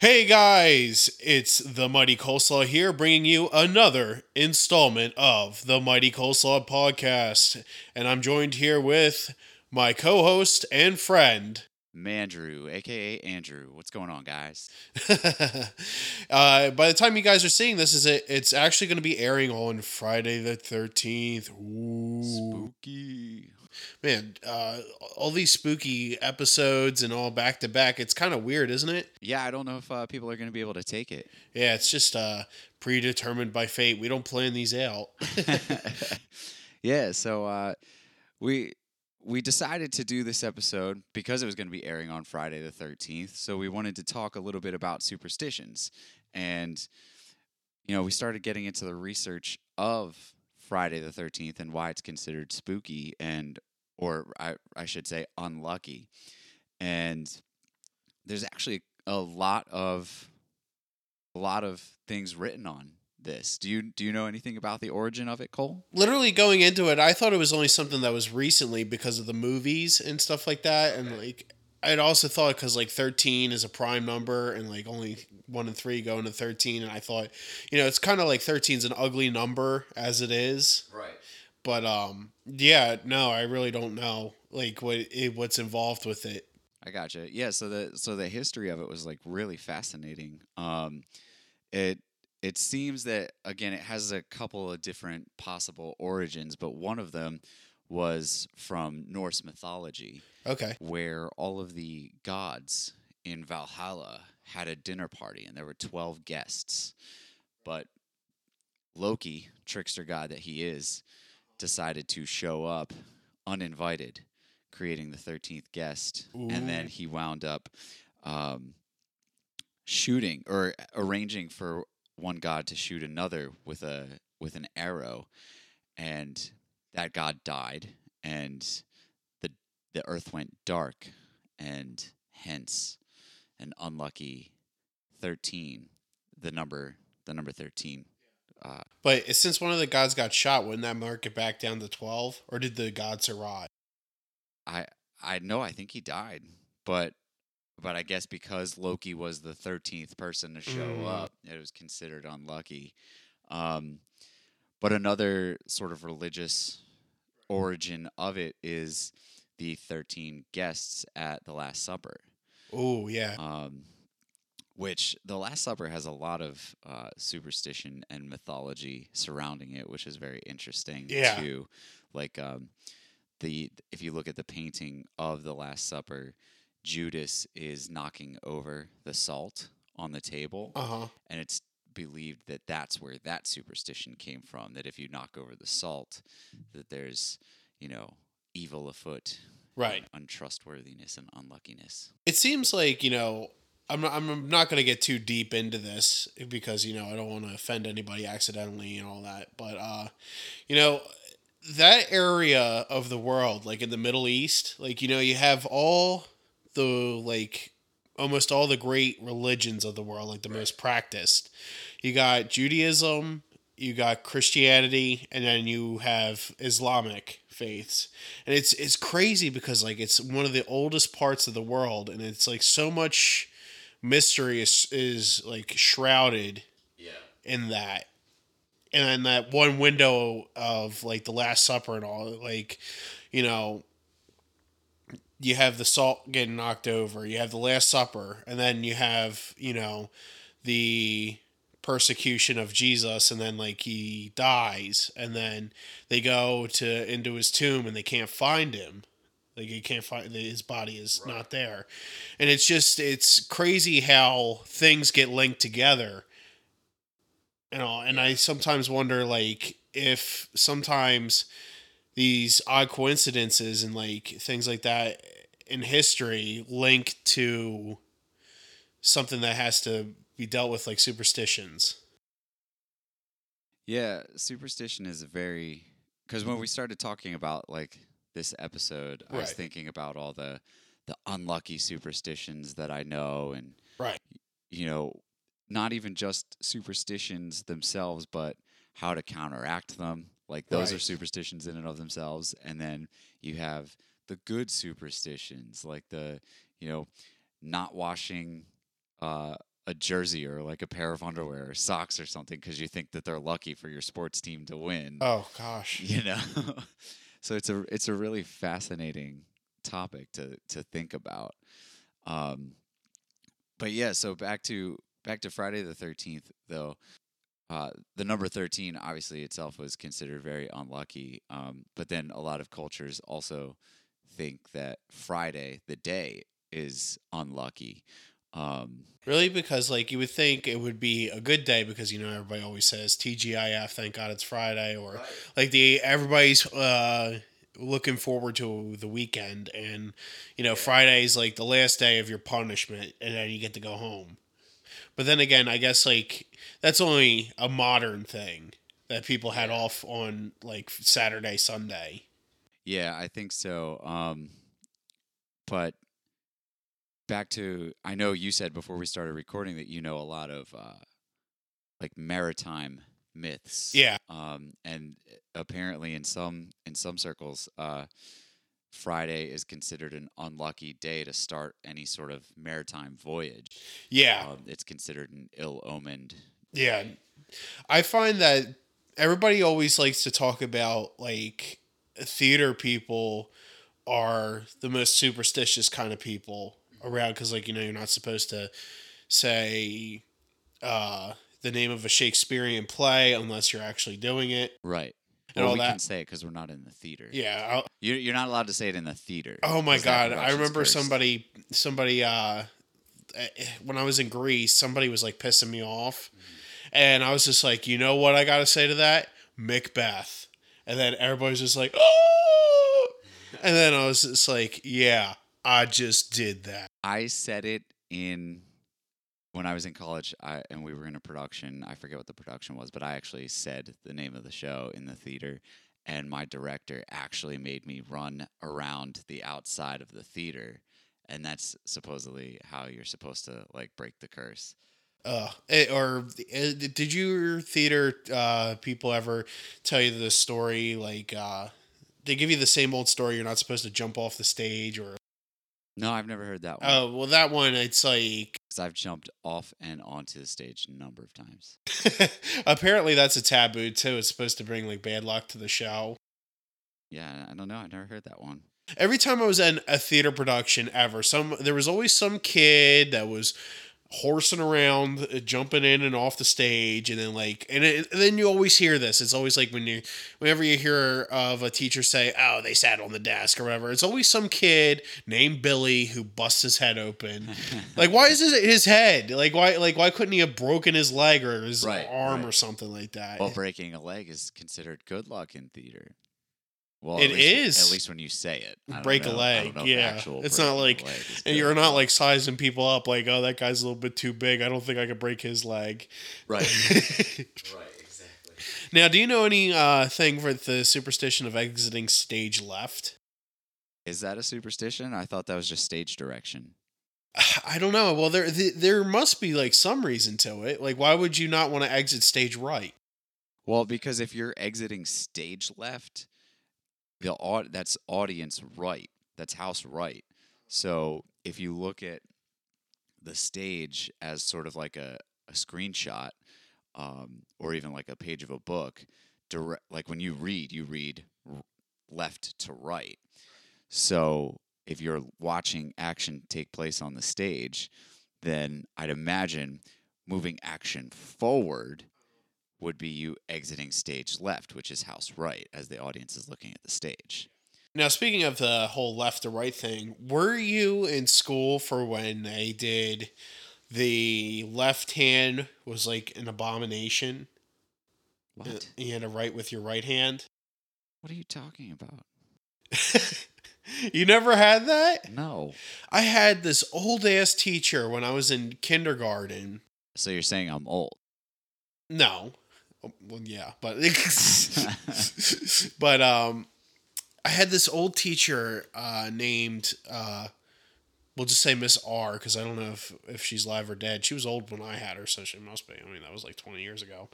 Hey guys, it's the Mighty Coleslaw here, bringing you another installment of the Mighty Coleslaw podcast. And I'm joined here with my co host and friend. Mandrew, aka Andrew. What's going on, guys? uh, by the time you guys are seeing this, is it? It's actually going to be airing on Friday the thirteenth. Spooky. Man, uh, all these spooky episodes and all back to back. It's kind of weird, isn't it? Yeah, I don't know if uh, people are going to be able to take it. Yeah, it's just uh, predetermined by fate. We don't plan these out. yeah, so uh, we we decided to do this episode because it was going to be airing on Friday the 13th. So we wanted to talk a little bit about superstitions. And, you know, we started getting into the research of Friday the 13th and why it's considered spooky and, or I, I should say, unlucky. And there's actually a lot of, a lot of things written on this. Do you do you know anything about the origin of it, Cole? Literally going into it, I thought it was only something that was recently because of the movies and stuff like that, and like I'd also thought because like thirteen is a prime number and like only one and three go into thirteen, and I thought, you know, it's kind of like 13 is an ugly number as it is. Right. But um, yeah, no, I really don't know like what it, what's involved with it. I gotcha. Yeah, so the so the history of it was like really fascinating. Um, it it seems that again it has a couple of different possible origins, but one of them was from Norse mythology. Okay. Where all of the gods in Valhalla had a dinner party and there were 12 guests. But Loki, trickster god that he is, decided to show up uninvited, creating the 13th guest. Ooh. And then he wound up um, shooting or arranging for one god to shoot another with a with an arrow, and that god died, and the the earth went dark, and hence an unlucky thirteen, the number the number thirteen. Uh, but since one of the gods got shot, wouldn't that mark it back down to twelve, or did the god survive? I I know I think he died, but but I guess because Loki was the 13th person to show mm. up, it was considered unlucky. Um, but another sort of religious origin of it is the 13 guests at the Last Supper. Oh, yeah. Um, which the Last Supper has a lot of uh, superstition and mythology surrounding it, which is very interesting yeah. too. Like um, the if you look at the painting of the Last Supper, Judas is knocking over the salt on the table, uh-huh. and it's believed that that's where that superstition came from. That if you knock over the salt, that there's you know evil afoot, right? Untrustworthiness and unluckiness. It seems like you know. I'm not, I'm not going to get too deep into this because you know I don't want to offend anybody accidentally and all that. But uh, you know, that area of the world, like in the Middle East, like you know, you have all the like almost all the great religions of the world, like the right. most practiced. You got Judaism, you got Christianity, and then you have Islamic faiths. And it's it's crazy because like it's one of the oldest parts of the world and it's like so much mystery is, is like shrouded yeah. in that. And then that one window of like the Last Supper and all like, you know, you have the salt getting knocked over, you have the Last Supper, and then you have, you know, the persecution of Jesus and then like he dies and then they go to into his tomb and they can't find him. Like you can't find his body is right. not there. And it's just it's crazy how things get linked together. You know and I sometimes wonder like if sometimes these odd coincidences and like things like that in history link to something that has to be dealt with like superstitions. Yeah, superstition is a very because when we started talking about like this episode, right. I was thinking about all the the unlucky superstitions that I know and right. You know, not even just superstitions themselves, but how to counteract them. Like those right. are superstitions in and of themselves. And then you have the good superstitions, like the, you know, not washing uh, a jersey or like a pair of underwear or socks or something because you think that they're lucky for your sports team to win. Oh gosh. You know, so it's a it's a really fascinating topic to to think about. Um, but yeah, so back to back to Friday the Thirteenth though. Uh, the number 13 obviously itself was considered very unlucky um, but then a lot of cultures also think that friday the day is unlucky um, Really? Because like you would think it would be a good day because you know everybody always says TGIF, thank God it's Friday, or like the everybody's uh looking forward to the weekend and you know Friday's like the last day of your punishment and then you get to go home. But then again, I guess like that's only a modern thing that people had off on like Saturday, Sunday. Yeah, I think so. Um, but back to I know you said before we started recording that you know a lot of uh, like maritime myths. Yeah. Um, and apparently in some in some circles, uh, Friday is considered an unlucky day to start any sort of maritime voyage. Yeah. Um, it's considered an ill-omened. Yeah. I find that everybody always likes to talk about like theater people are the most superstitious kind of people around because like you know you're not supposed to say uh the name of a shakespearean play unless you're actually doing it Right. And Well, all we that. can say it because we're not in the theater. yeah You, you're not allowed to say it in the theater. oh my god i remember cursed. somebody somebody uh eh, when i was in greece somebody was like pissing me off and i was just like you know what i gotta say to that macbeth and then everybody's just like oh and then i was just like yeah i just did that I said it in when I was in college, I, and we were in a production. I forget what the production was, but I actually said the name of the show in the theater, and my director actually made me run around the outside of the theater, and that's supposedly how you're supposed to like break the curse. uh or eh, did your theater uh people ever tell you the story like uh they give you the same old story you're not supposed to jump off the stage or No, I've never heard that one. oh well that one it's like. Because I've jumped off and onto the stage a number of times. Apparently, that's a taboo too. It's supposed to bring like bad luck to the show. Yeah, I don't know. I've never heard that one. Every time I was in a theater production ever, some there was always some kid that was horsing around, uh, jumping in and off the stage, and then like, and, it, and then you always hear this. It's always like when you, whenever you hear of a teacher say, "Oh, they sat on the desk" or whatever. It's always some kid named Billy who busts his head open. like, why is his, his head? Like, why? Like, why couldn't he have broken his leg or his Right, arm right. or something like that? Well, breaking a leg is considered good luck in theater. Well, It least, is. At least when you say it. Break a know- I leg. Yeah, it's not like, and you're not like sizing people up like, oh, that guy's a little bit too big. I don't think I could break his leg. right. right. Exactly. now, do you know any uh, thing for the superstition of exiting stage left? Is that a superstition? I thought that was just stage direction. I don't know. Well, there there must be like some reason to it. Like, why would you not want to exit stage right? Well, because if you're exiting stage left, the au- that's audience right. That's house right. So if you look at the stage as sort of like a, a screenshot, um, or even like a page of a book, direct like when you read, you read r- left to right. So if you're watching action take place on the stage, then I'd imagine moving action forward would be you exiting stage left, which is house right, as the audience is looking at the stage. Now, speaking of the whole left to right thing, were you in school for when they did the left hand was like an abomination? Uh, what? You had to write with your right hand. What are you talking about? you never had that? No. I had this old ass teacher when I was in kindergarten. So you're saying I'm old? No. Oh, Well, yeah, but but um I had this old teacher uh named uh we'll just say Miss R because I don't know if if she's live or dead. She was old when I had her, so she must be. I mean, that was like 20 years ago.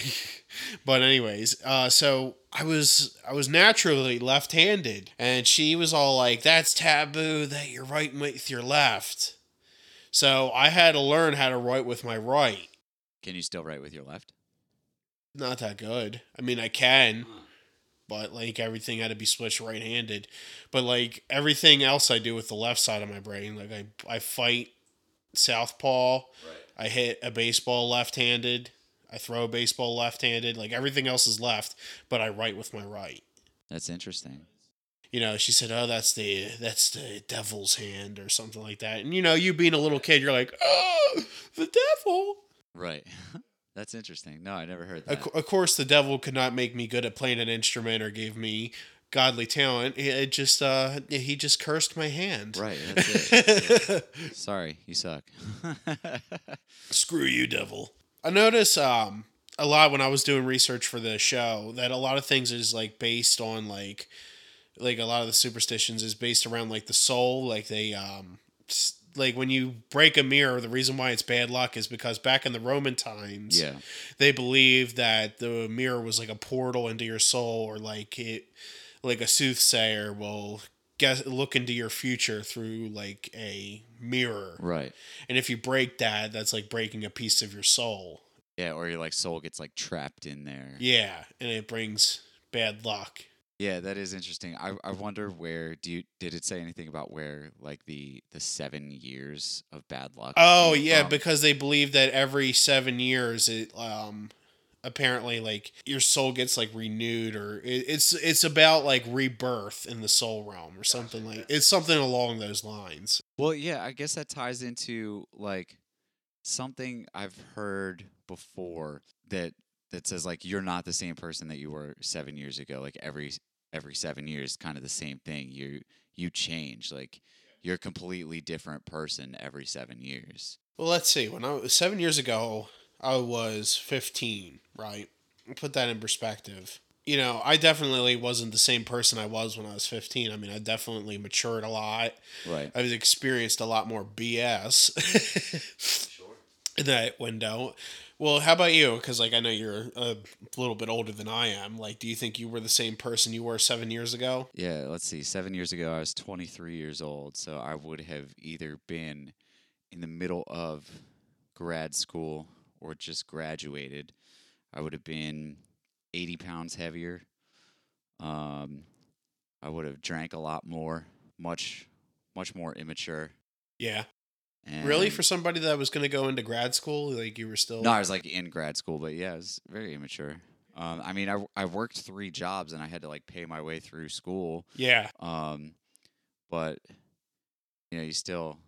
but anyways, uh so I was I was naturally left-handed and she was all like that's taboo that you're writing with your left. So I had to learn how to write with my right. Can you still write with your left? Not that good. I mean, I can, but like everything had to be switched right-handed. But like everything else I do with the left side of my brain, like I I fight southpaw. Right. I hit a baseball left-handed. I throw a baseball left-handed. Like everything else is left, but I write with my right. That's interesting. You know, she said, "Oh, that's the that's the devil's hand or something like that." And you know, you being a little kid, you're like, "Oh, the devil." Right. That's interesting. No, I never heard that. of course, the devil could not make me good at playing an instrument or gave me godly talent. It just uh he just cursed my hand. Right. That's it. That's it. Sorry, you suck. Screw you, devil. I notice um a lot when I was doing research for the show that a lot of things is like based on like like a lot of the superstitions is based around like the soul, like they um like when you break a mirror, the reason why it's bad luck is because back in the Roman times, yeah. they believed that the mirror was like a portal into your soul or like it like a soothsayer will guess look into your future through like a mirror Right. and if you break that that's like breaking a piece of your soul Yeah, or your like soul gets like trapped in there. yeah and it brings bad luck Yeah, that is interesting. I I wonder where do you did it say anything about where like the the seven years of bad luck? oh yeah from? because they believe that every seven years it um apparently like your soul gets like renewed or it, it's it's about like rebirth in the soul realm or something like it's something along those lines Well, yeah, I guess that ties into like something I've heard before that that says like you're not the same person that you were 7 years ago. Like every every 7 years kind of the same thing. You you change like you're a completely different person every 7 years. well let's see when i was seven years ago i was 15 right put that in perspective you know i definitely wasn't the same person i was when i was 15 i mean i definitely matured a lot Right. I've experienced a lot more BS sure. in that window. Well, how about you? Because like I know you're a little bit older than I am. Like, do you think you were the same person you were seven years ago? Yeah, let's see. 7 years ago I was 23 years old, so I would have either been in the middle of grad school or just graduated. I would have been 80 pounds heavier. Um, I would have drank a lot more, much, much more immature. Yeah, And really. For somebody that was going to go into grad school, like you were still. no, I was like in grad school, but yeah, I was very immature. Um, I mean, I I worked three jobs and I had to like pay my way through school. Yeah, Um, but you know, you still,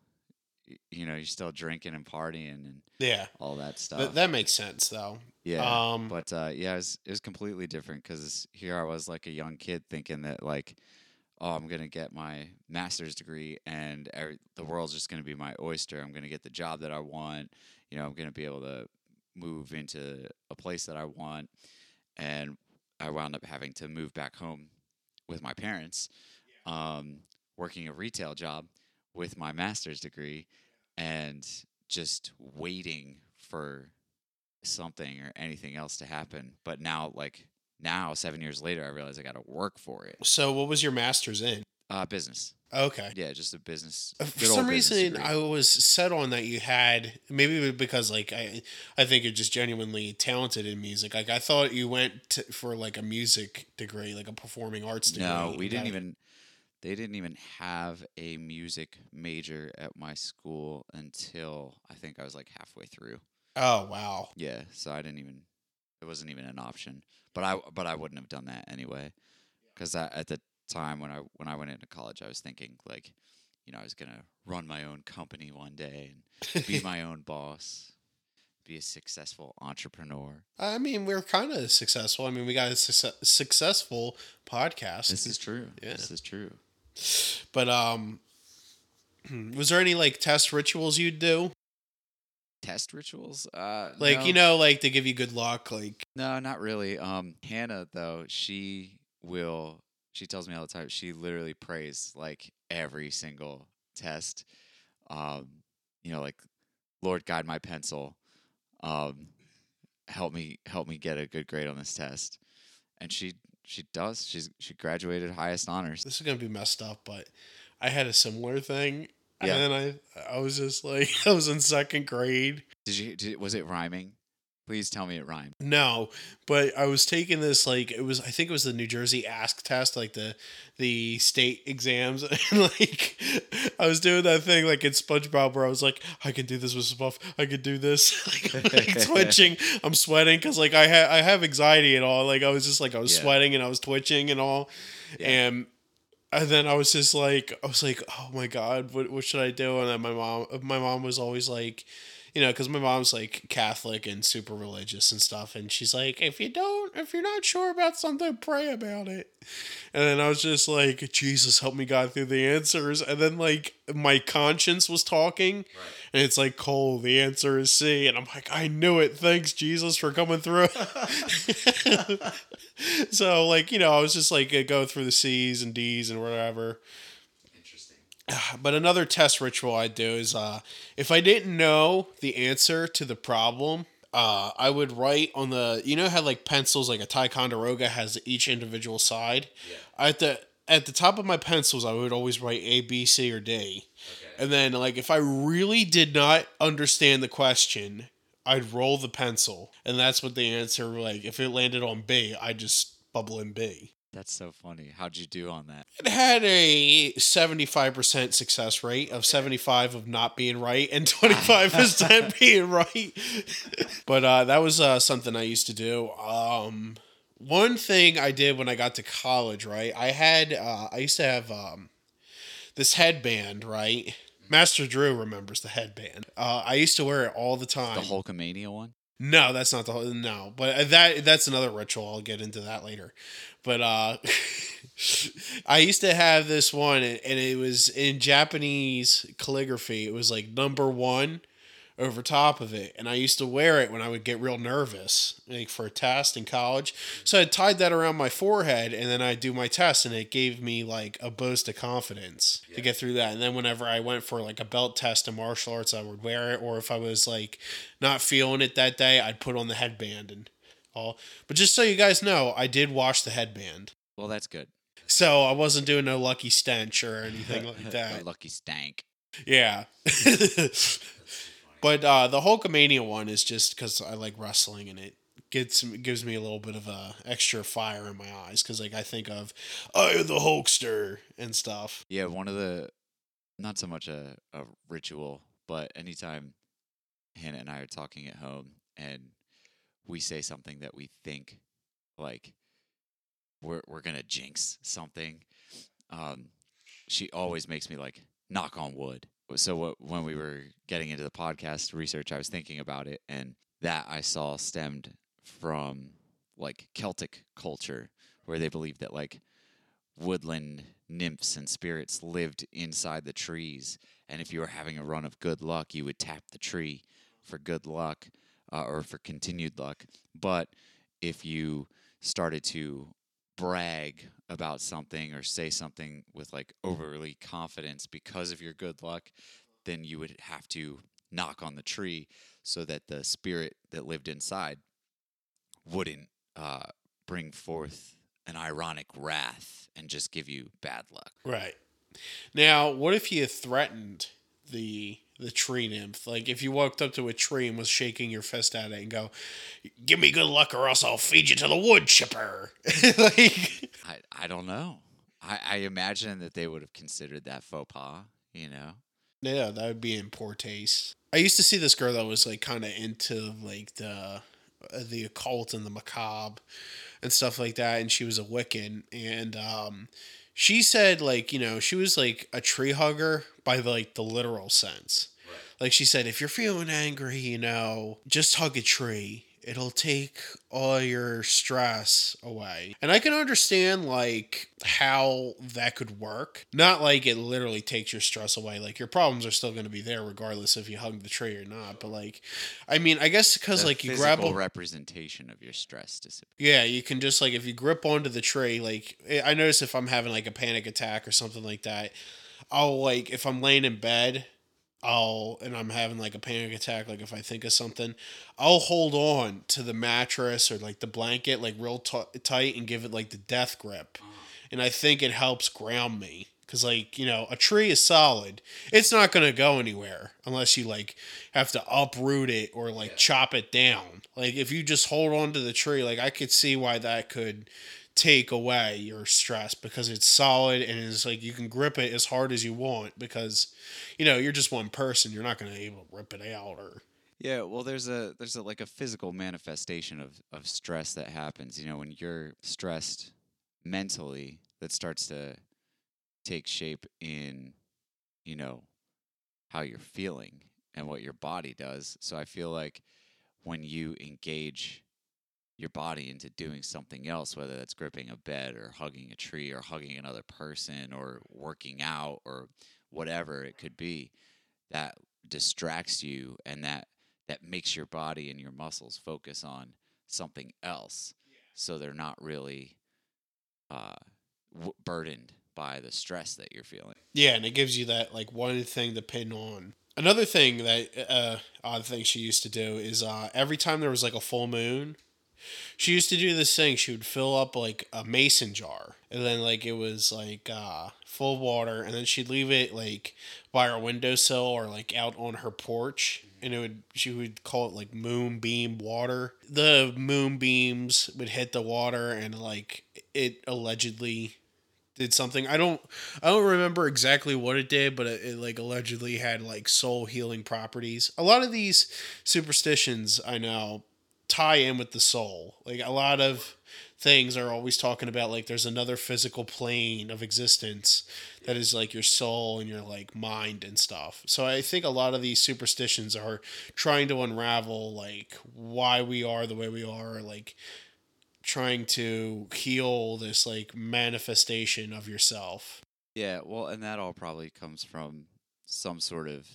you know, you're still drinking and partying and yeah. all that stuff. That, that makes sense though. yeah. Um, But uh, yeah, it was, it was completely different because here I was like a young kid thinking that like, oh, I'm gonna get my master's degree and every, the world's just gonna be my oyster. I'm gonna get the job that I want. You know, I'm gonna be able to move into a place that I want. And I wound up having to move back home with my parents, um, working a retail job with my master's degree, and just waiting for something or anything else to happen. But now, like now, seven years later, I realize I got to work for it. so what was your master's in? Uh, business. Okay. Yeah, just a business. Uh, For some business reason, degree. I was set on that you had maybe because like I, I think you're just genuinely talented in music. Like I thought you went to, for like a music degree, like a performing arts degree. No, we didn't even. They didn't even have a music major at my school until I think I was like halfway through. Oh wow. Yeah, so I didn't even. It wasn't even an option. But I but I wouldn't have done that anyway, because at the time when I when I went into college, I was thinking like, you know, I was gonna run my own company one day and be my own boss, be a successful entrepreneur. I mean, we're kind of successful. I mean, we got a success- successful podcast. This is true. Yeah. This is true. but um, was there any like test rituals you'd do? Test rituals, uh, Like no. you know, like to give you good luck. Like No, not really. Um, Hannah though, she will. She tells me all the time. She literally prays like every single test. Um, you know, like Lord, guide my pencil. Um, help me, help me get a good grade on this test. And she she does. She's she graduated highest honors. this is gonna be messed up, but I had a similar thing. Yeah. And I I was just like I was in second grade. Did you? Did, was it rhyming? Please tell me it rhymed. No, but I was taking this like it was I think it was the New Jersey ASK test, like the the state exams, and like I was doing that thing like in SpongeBob where I was like, I can do this with Spuff, I could do this, like, I'm, like twitching, I'm sweating because like I have I have anxiety and all, like I was just like I was Yeah. sweating and I was twitching and all, Yeah. and. And then I was just like, I was like, oh my god, what what should I do? And then my mom, my mom was always like, you know, because my mom's like Catholic and super religious and stuff, and she's like, if you don't, if you're not sure about something, pray about it. And then I was just like, Jesus, help me God through the answers. And then like my conscience was talking, and it's like, Cole, the answer is C, and I'm like, I knew it. Thanks, Jesus, for coming through. so like you know, I was just like go through the C's and D's and whatever. Interesting. But another test ritual I do is uh, if I didn't know the answer to the problem, uh, I would write on the you know how like pencils like a Ticonderoga has each individual side. Yeah. At the at the top of my pencils, I would always write A, B, C, or D. Okay. And then like if I really did not understand the question, I'd roll the pencil, and that's what the answer like. If it landed on B, I just bubble in B. That's so funny. How'd you do on that? It had a 75% success rate of 75 of not being right and 25% being right. but uh, that was uh, something I used to do. Um, one thing I did when I got to college, right? I had, uh, I used to have um, this headband, right? Master Drew remembers the headband. Uh, I used to wear it all the time. The Hulkamania one? No, that's not the whole. No, but that that's another ritual. I'll get into that later. But uh, I used to have this one, and it was in Japanese calligraphy. It was like number one over top of it, and I used to wear it when I would get real nervous, like for a test in college. So I tied that around my forehead, and then I'd do my test, and it gave me like a boost of confidence to get through that. And then whenever I went for like a belt test in martial arts, I would wear it, or if I was like not feeling it that day, I'd put on the headband and all. But just so you guys know, I did wash the headband. Well, that's good. So I wasn't doing no lucky stench or anything like that. lucky stank. Yeah. but uh, the Hulkamania one is just because I like wrestling and it gets gives me a little bit of a extra fire in my eyes because like I think of am the Hulkster and stuff. Yeah, one of the not so much a, a ritual, but anytime Hannah and I are talking at home and we say something that we think like we're we're gonna jinx something, um, she always makes me like knock on wood. So what, when we were getting into the podcast research, I was thinking about it, and that I saw stemmed from like Celtic culture, where they believed that like woodland nymphs and spirits lived inside the trees. And if you were having a run of good luck, you would tap the tree for good luck uh, or for continued luck. But if you started to brag about something or say something with like overly confidence because of your good luck, then you would have to knock on the tree so that the spirit that lived inside wouldn't uh, bring forth an ironic wrath and just give you bad luck. Right. Now, what if you threatened the the tree nymph? Like if you walked up to a tree and was shaking your fist at it and go, "Give me good luck, or else I'll feed you to the wood chipper." like, I, I don't know. I, I imagine that they would have considered that faux pas, you know? yeah, that would be in poor taste. I used to see this girl that was like kind of into like the uh, the occult and the macabre and stuff like that, and she was a Wiccan, and um, she said like you know she was like a tree hugger by like the literal sense. Like she said, if you're feeling angry, you know, just hug a tree. It'll take all your stress away. And I can understand like how that could work. Not like it literally takes your stress away. Like your problems are still going to be there regardless if you hug the tree or not. But like, I mean, I guess because like you grab a, representation of your stress disappears. yeah, you can just like if you grip onto the tree, like I- I notice if I'm having like a panic attack or something like that, I'll like if I'm laying in bed, I'll and I'm having like a panic attack, like if I think of something, I'll hold on to the mattress or like the blanket like real t- tight and give it like the death grip, uh-huh. and I think it helps ground me Because, like, you know, a tree is solid. It's not going to go anywhere unless you, like, have to uproot it or, like, chop it down. Like, if you just hold on to the tree, like, I could see why that could take away your stress because it's solid and it's like you can grip it as hard as you want because, you know, you're just one person. You're not going to able to rip it out or. Yeah, well, there's a there's a like a physical manifestation of of stress that happens. You know, when you're stressed mentally, that starts to take shape in, you know, how you're feeling and what your body does. So I feel like when you engage your body into doing something else, whether that's gripping a bed or hugging a tree or hugging another person or working out or whatever it could be, that distracts you and that that makes your body and your muscles focus on something else, so they're not really uh, w- burdened by the stress that you're feeling. Yeah, and it gives you that like one thing to pin on. Another thing that uh, odd thing she used to do is uh, every time there was like a full moon, she used to do this thing. She would fill up like a mason jar, and then like it was like uh, full of water, and then she'd leave it like by her windowsill or like out on her porch, and it would she would call it like moonbeam water. The moonbeams would hit the water, and like it allegedly did something. I don't I don't remember exactly what it did, but it, it, like allegedly had like soul healing properties. A lot of these superstitions I know tie in with the soul. Like a lot of things are always talking about like there's another physical plane of existence that is like your soul and your like mind and stuff. So I think a lot of these superstitions are trying to unravel like why we are the way we are, like trying to heal this like manifestation of yourself. Yeah, well, and that all probably comes from some sort of,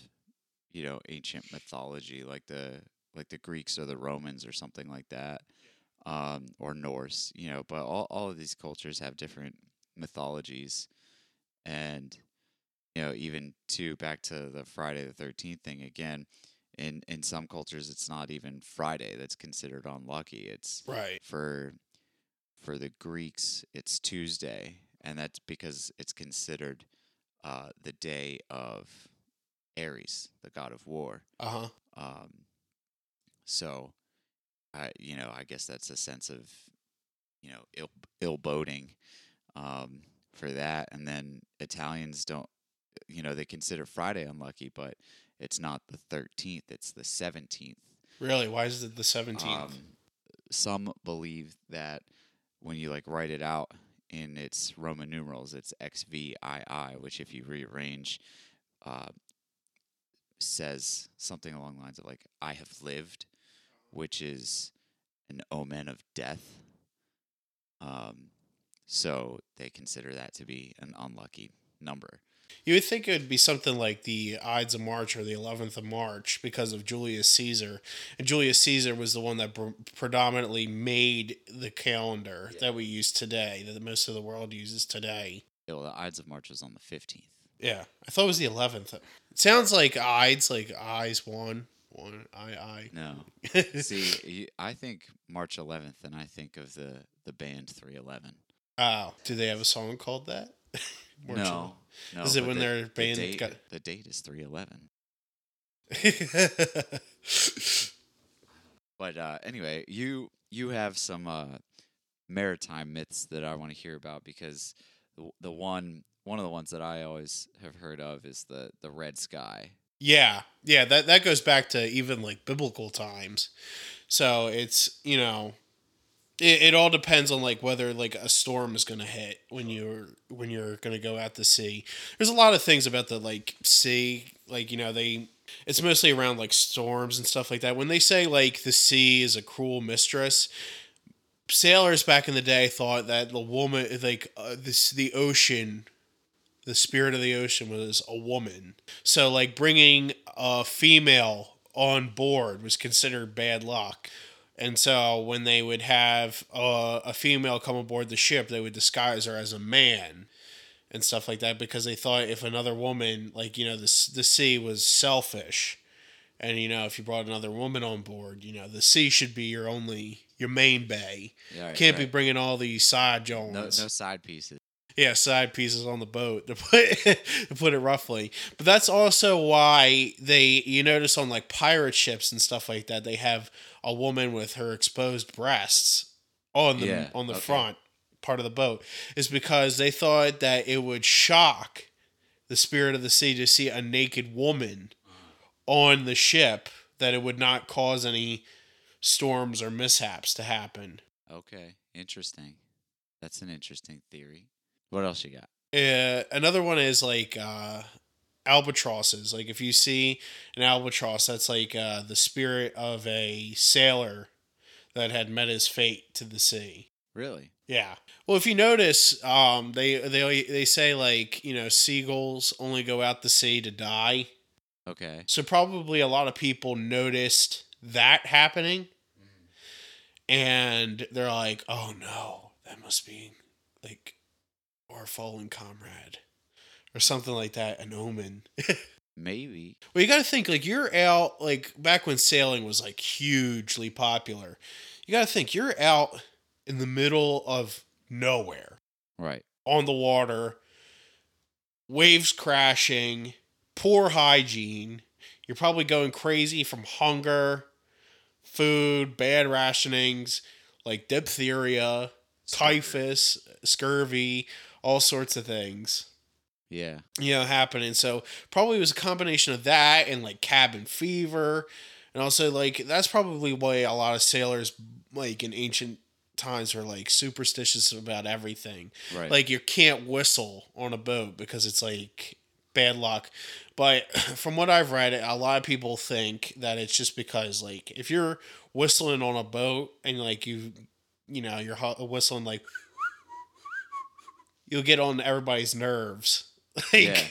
you know, ancient mythology, like the like the Greeks or the Romans or something like that, um, or Norse, you know. But all all of these cultures have different mythologies, and you know, even to back to the Friday the Thirteenth thing again. In in some cultures, it's not even Friday that's considered unlucky. It's Right. for for the Greeks, it's Tuesday, and that's because it's considered uh, the day of Ares, the god of war. Uh-huh. Um, so, I you know, I guess that's a sense of you know ill ill boding um, for that, and then Italians don't, you know, they consider Friday unlucky, but it's not the thirteenth; it's the seventeenth. Really? Why is it the 17th? Um, some believe that when you like write it out in its Roman numerals, it's XVII, which if you rearrange, uh, says something along the lines of like "I have lived," which is an omen of death. Um, so they consider that to be an unlucky number. You would think it would be something like the Ides of March or the 11th of March because of Julius Caesar. And Julius Caesar was the one that pr- predominantly made the calendar that we use today, that most of the world uses today. Yeah, Well, the Ides of March was on the fifteenth. Yeah, I thought it was the 11th. It sounds like Ides, like eyes one, one, I, I. No, see, I think March 11th, and I think of the the band 311. oh, do they have a song called that? March no, no. Is it when the, their the band date, got- the date is 311? But uh, anyway, you you have some uh, maritime myths that I want to hear about because the, the one one of the ones that I always have heard of is the the red sky. Yeah, yeah, that that goes back to even like biblical times. So it's you know, it, it all depends on like whether like a storm is gonna hit when you're when you're gonna go out to sea. There's a lot of things about the like sea, like you know they. It's mostly around like storms and stuff like that. When they say like the sea is a cruel mistress, sailors back in the day thought that the woman like uh, this the ocean the spirit of the ocean was a woman. So like bringing a female on board was considered bad luck. And so when they would have uh, a female come aboard the ship they would disguise her as a man and stuff like that because they thought if another woman like you know the, the sea was selfish and you know if you brought another woman on board you know the sea should be your only your main bay. Yeah, right, can't be bringing all these side no jones. no side pieces. Yeah, side pieces on the boat to put to put it roughly. But that's also why they you notice on like pirate ships and stuff like that they have a woman with her exposed breasts on the Yeah, on the okay. front part of the boat is because they thought that it would shock the spirit of the sea to see a naked woman on the ship that it would not cause any storms or mishaps to happen. Okay, interesting. That's an interesting theory. What else you got? Uh, another one is like uh, albatrosses. Like if you see an albatross, that's like uh, the spirit of a sailor that had met his fate to the sea. Really? Yeah. Well, if you notice, um, they they they say like you know seagulls only go out to sea to die. Okay. So probably a lot of people noticed that happening, and they're like, "Oh no, that must be like our fallen comrade." Or something like that, an omen. Maybe. Well, you got to think like you're out like back when sailing was like hugely popular. You got to think you're out in the middle of nowhere Right. on the water, waves crashing, poor hygiene. You're probably going crazy from hunger, food, bad rationings, like diphtheria, typhus, scurvy, all sorts of things Yeah. you know, happening. So probably it was a combination of that and like cabin fever. And also like that's probably why a lot of sailors like in ancient times were like superstitious about everything. Right. Like you can't whistle on a boat because it's like bad luck. But from what I've read, a lot of people think that it's just because like if you're whistling on a boat and like you you know, you're whistling like you'll get on everybody's nerves. Like Yeah.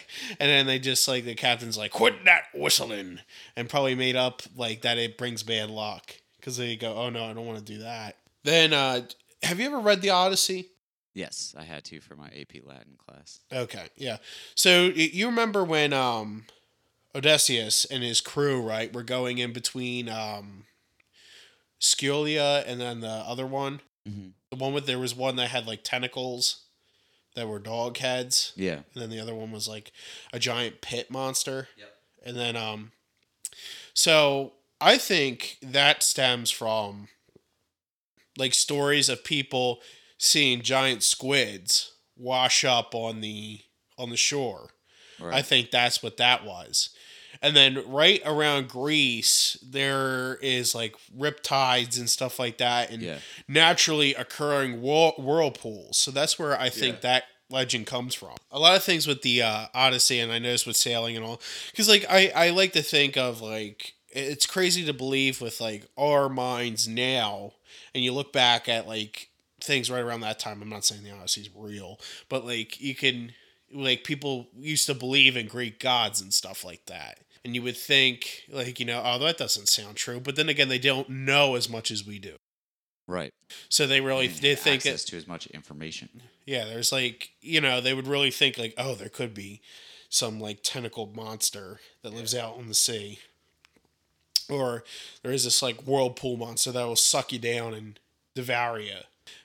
and then they just like the captain's like quit that whistling and probably made up like that it brings bad luck because they go oh no I don't want to do that. Then uh have you ever read the Odyssey? yes, I had to for my AP Latin class. Okay, yeah. So you remember when um Odysseus and his crew, right, were going in between um Scylla and then the other one? Mhm. The one with there was one that had like tentacles that were dog heads, Yeah. and then the other one was like a giant pit monster. Yep. And then um so I think that stems from like stories of people seeing giant squids wash up on the on the shore. Right. I think that's what that was. And then right around Greece, there is like riptides and stuff like that, and yeah. naturally occurring whirl- whirlpools. So that's where I think Yeah. that legend comes from. A lot of things with the uh, Odyssey, and I noticed with sailing and all, because like I I like to think of like it's crazy to believe with like our minds now, and you look back at like things right around that time. I'm not saying the Odyssey's real, but like you can like people used to believe in Greek gods and stuff like that. And you would think like, you know, oh that doesn't sound true. But then again they don't know as much as we do. Right. So they really they think access it, to as much information. yeah, there's like you know, they would really think like, oh, there could be some like tentacled monster that lives out in the sea. Or there is this like whirlpool monster that will suck you down and devour you.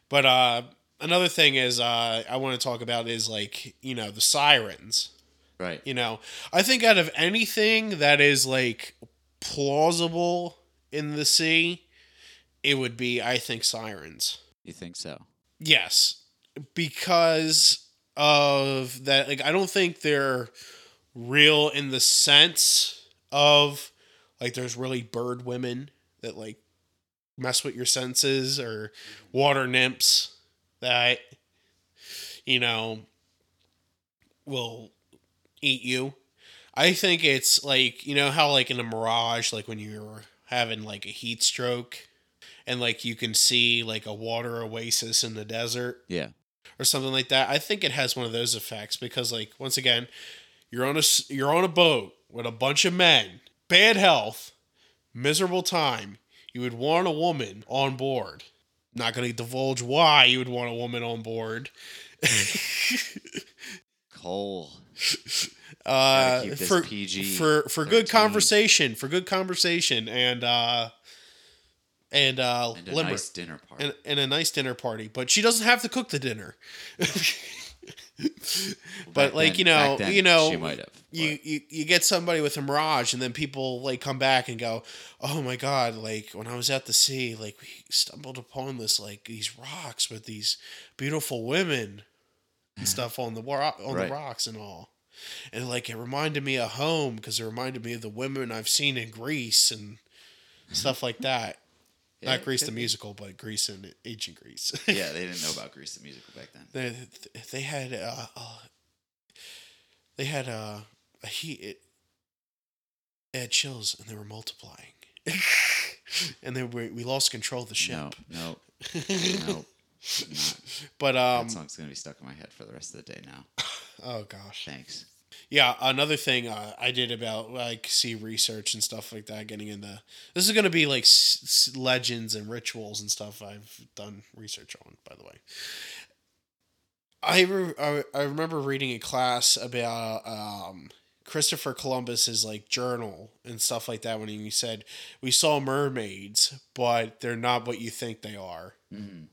But uh another thing is uh I want to talk about is like, you know, the sirens. Right. You know, I think out of anything that is like plausible in the sea, it would be I think sirens. You think so? Yes, because of that. Like, I don't think they're real in the sense of like there's really bird women that like mess with your senses or water nymphs that you know will eat you. I think it's like you know how like in a mirage, like when you're having like a heat stroke and like you can see like a water oasis in the desert Yeah. or something like that. I think it has one of those effects because like once again, you're on a you're on a boat with a bunch of men, bad health, miserable time. You would want a woman on board. Not going to divulge why you would want a woman on board. Hmm. Cole. Uh, for PG for for good conversation, for good conversation, and uh, and uh, And a limber. nice dinner party. and, and a nice dinner party, but she doesn't have to cook the dinner. but like then- you know, then, you know, she might have. you, you you get somebody with a mirage, and then people like come back and go, "Oh my god!" Like when I was at the sea, like we stumbled upon this like these rocks with these beautiful women and stuff on the wa- on Right. the rocks and all. And like it reminded me of home because it reminded me of the women I've seen in Greece and stuff like that. Yeah, Not Grease the be. musical, but Greece and ancient Greece. yeah, they didn't know about Grease the musical back then. they they had uh, uh they had uh, a heat it, they had chills and they were multiplying and then we, we lost control of the ship No, no, no. But um that song's gonna be stuck in my head for the rest of the day now. oh gosh Thanks. yeah another thing uh, i did about like sea research and stuff like that getting into this is going to be like s- s- legends and rituals and stuff i've done research on by the way I, re- I I remember reading a class about um, Christopher Columbus's like journal and stuff like that when he said we saw mermaids, but they're not what you think they are. Mhm.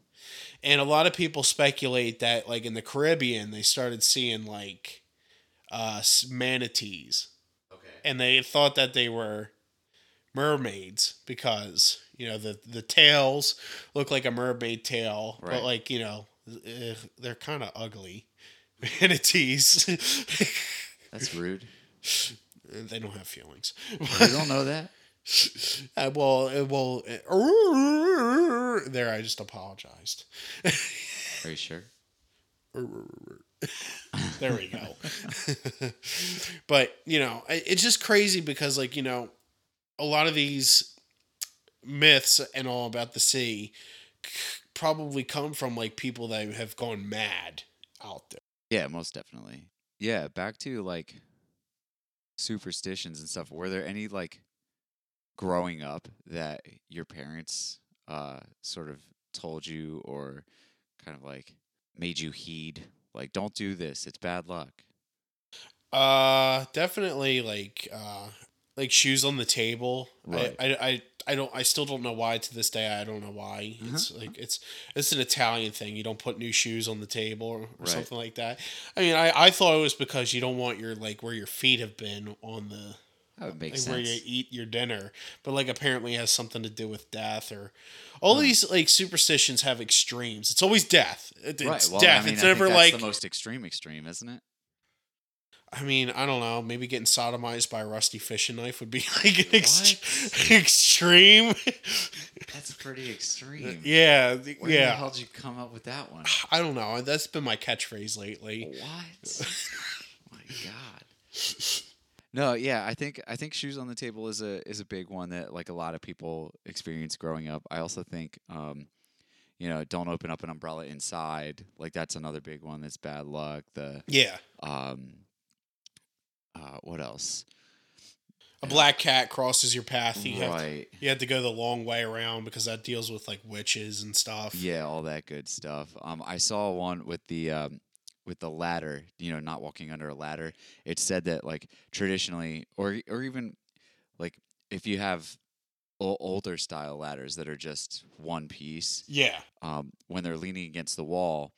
And a lot of people speculate that like in the Caribbean they started seeing like uh, manatees, Okay. and they thought that they were mermaids because you know the the tails look like a mermaid tail, Right. but like you know eh, they're kind of ugly manatees. That's rude. they don't have feelings. You don't know that? Well, well, there. I just apologized. Are you sure? there we go. but you know, it's just crazy because, like, you know, a lot of these myths and all about the sea probably come from like people that have gone mad out there. Yeah, most definitely. Yeah, back to like superstitions and stuff. Were there any like growing up that your parents uh sort of told you or kind of like made you heed like don't do this, it's bad luck. Uh, definitely like uh, like shoes on the table. Right. I, I, I, I don't. I still don't know why to this day. I don't know why. Uh-huh. It's like it's it's an Italian thing. You don't put new shoes on the table or, Right. something like that. I mean, I, I thought it was because you don't want your like where your feet have been on the That would make like where you eat your dinner, but like apparently it has something to do with death or all these like superstitions have extremes. It's always death. It's Right. Well, death. I mean, it's I never like the most extreme extreme, isn't it? I mean, I don't know. Maybe getting sodomized by a rusty fishing knife would be like an ex- extreme. That's pretty uh, extreme. yeah, Where yeah. did you come up with that one? I don't know. That's been my catchphrase lately. What? my God. No, yeah, I think I think shoes on the table is a is a big one that like a lot of people experience growing up. I also think um, you know, don't open up an umbrella inside. Like that's another big one that's bad luck. The Yeah, um uh what else? a black cat crosses your path. You have to, you have to go the long way around because that deals with like witches and stuff. Yeah, all that good stuff. Um, I saw one with the um, with the ladder. You know, not walking under a ladder. It said that like traditionally, or or even like if you have o- older style ladders that are just one piece, Yeah. um, when they're leaning against the wall,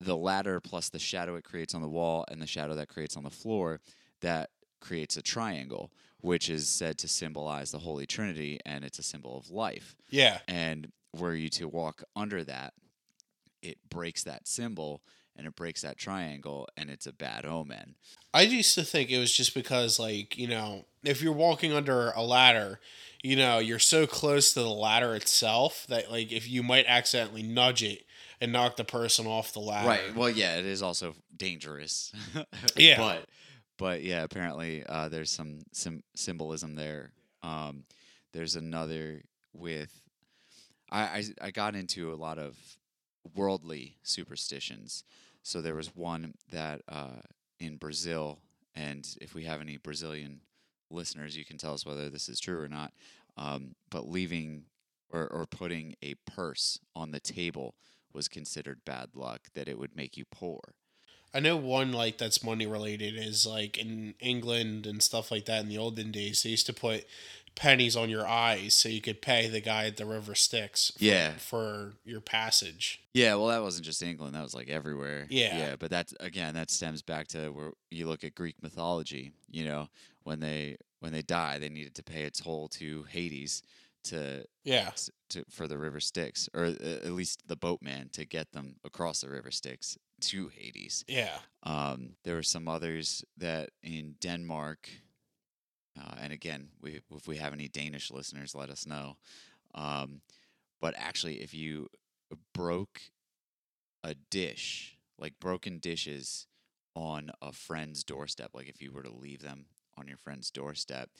the ladder plus the shadow it creates on the wall and the shadow that creates on the floor, that creates a triangle, which is said to symbolize the Holy Trinity, and it's a symbol of life Yeah. and were you to walk under that, it breaks that symbol and it breaks that triangle, and it's a bad omen. I used to think it was just because, like, you know, if you're walking under a ladder, you know, you're so close to the ladder itself that, like, if you might accidentally nudge it and knock the person off the ladder. Right. Well, yeah, it is also dangerous. Yeah. But but yeah, apparently uh, there's some some symbolism there. Um, there's another with I, I I got into a lot of worldly superstitions. So there was one that uh, in Brazil, and if we have any Brazilian listeners, you can tell us whether this is true or not. Um, but leaving or, or putting a purse on the table was considered bad luck, that it would make you poor. I know one, like, that's money related is, like, in England and stuff like that in the olden days, they used to put pennies on your eyes so you could pay the guy at the river Styx for, Yeah. for your passage. Yeah, well, that wasn't just England; that was like everywhere. Yeah. yeah. But that's again, that stems back to where you look at Greek mythology. You know, when they when they die, they needed to pay a toll to Hades to Yeah. to for the river Styx, or uh, at least the boatman to get them across the river Styx to Hades. Yeah. Um, there were some others that in Denmark, uh, and again, we, if we have any Danish listeners, let us know. Um, but actually, if you broke a dish, like broken dishes, on a friend's doorstep, like if you were to leave them on your friend's doorstep,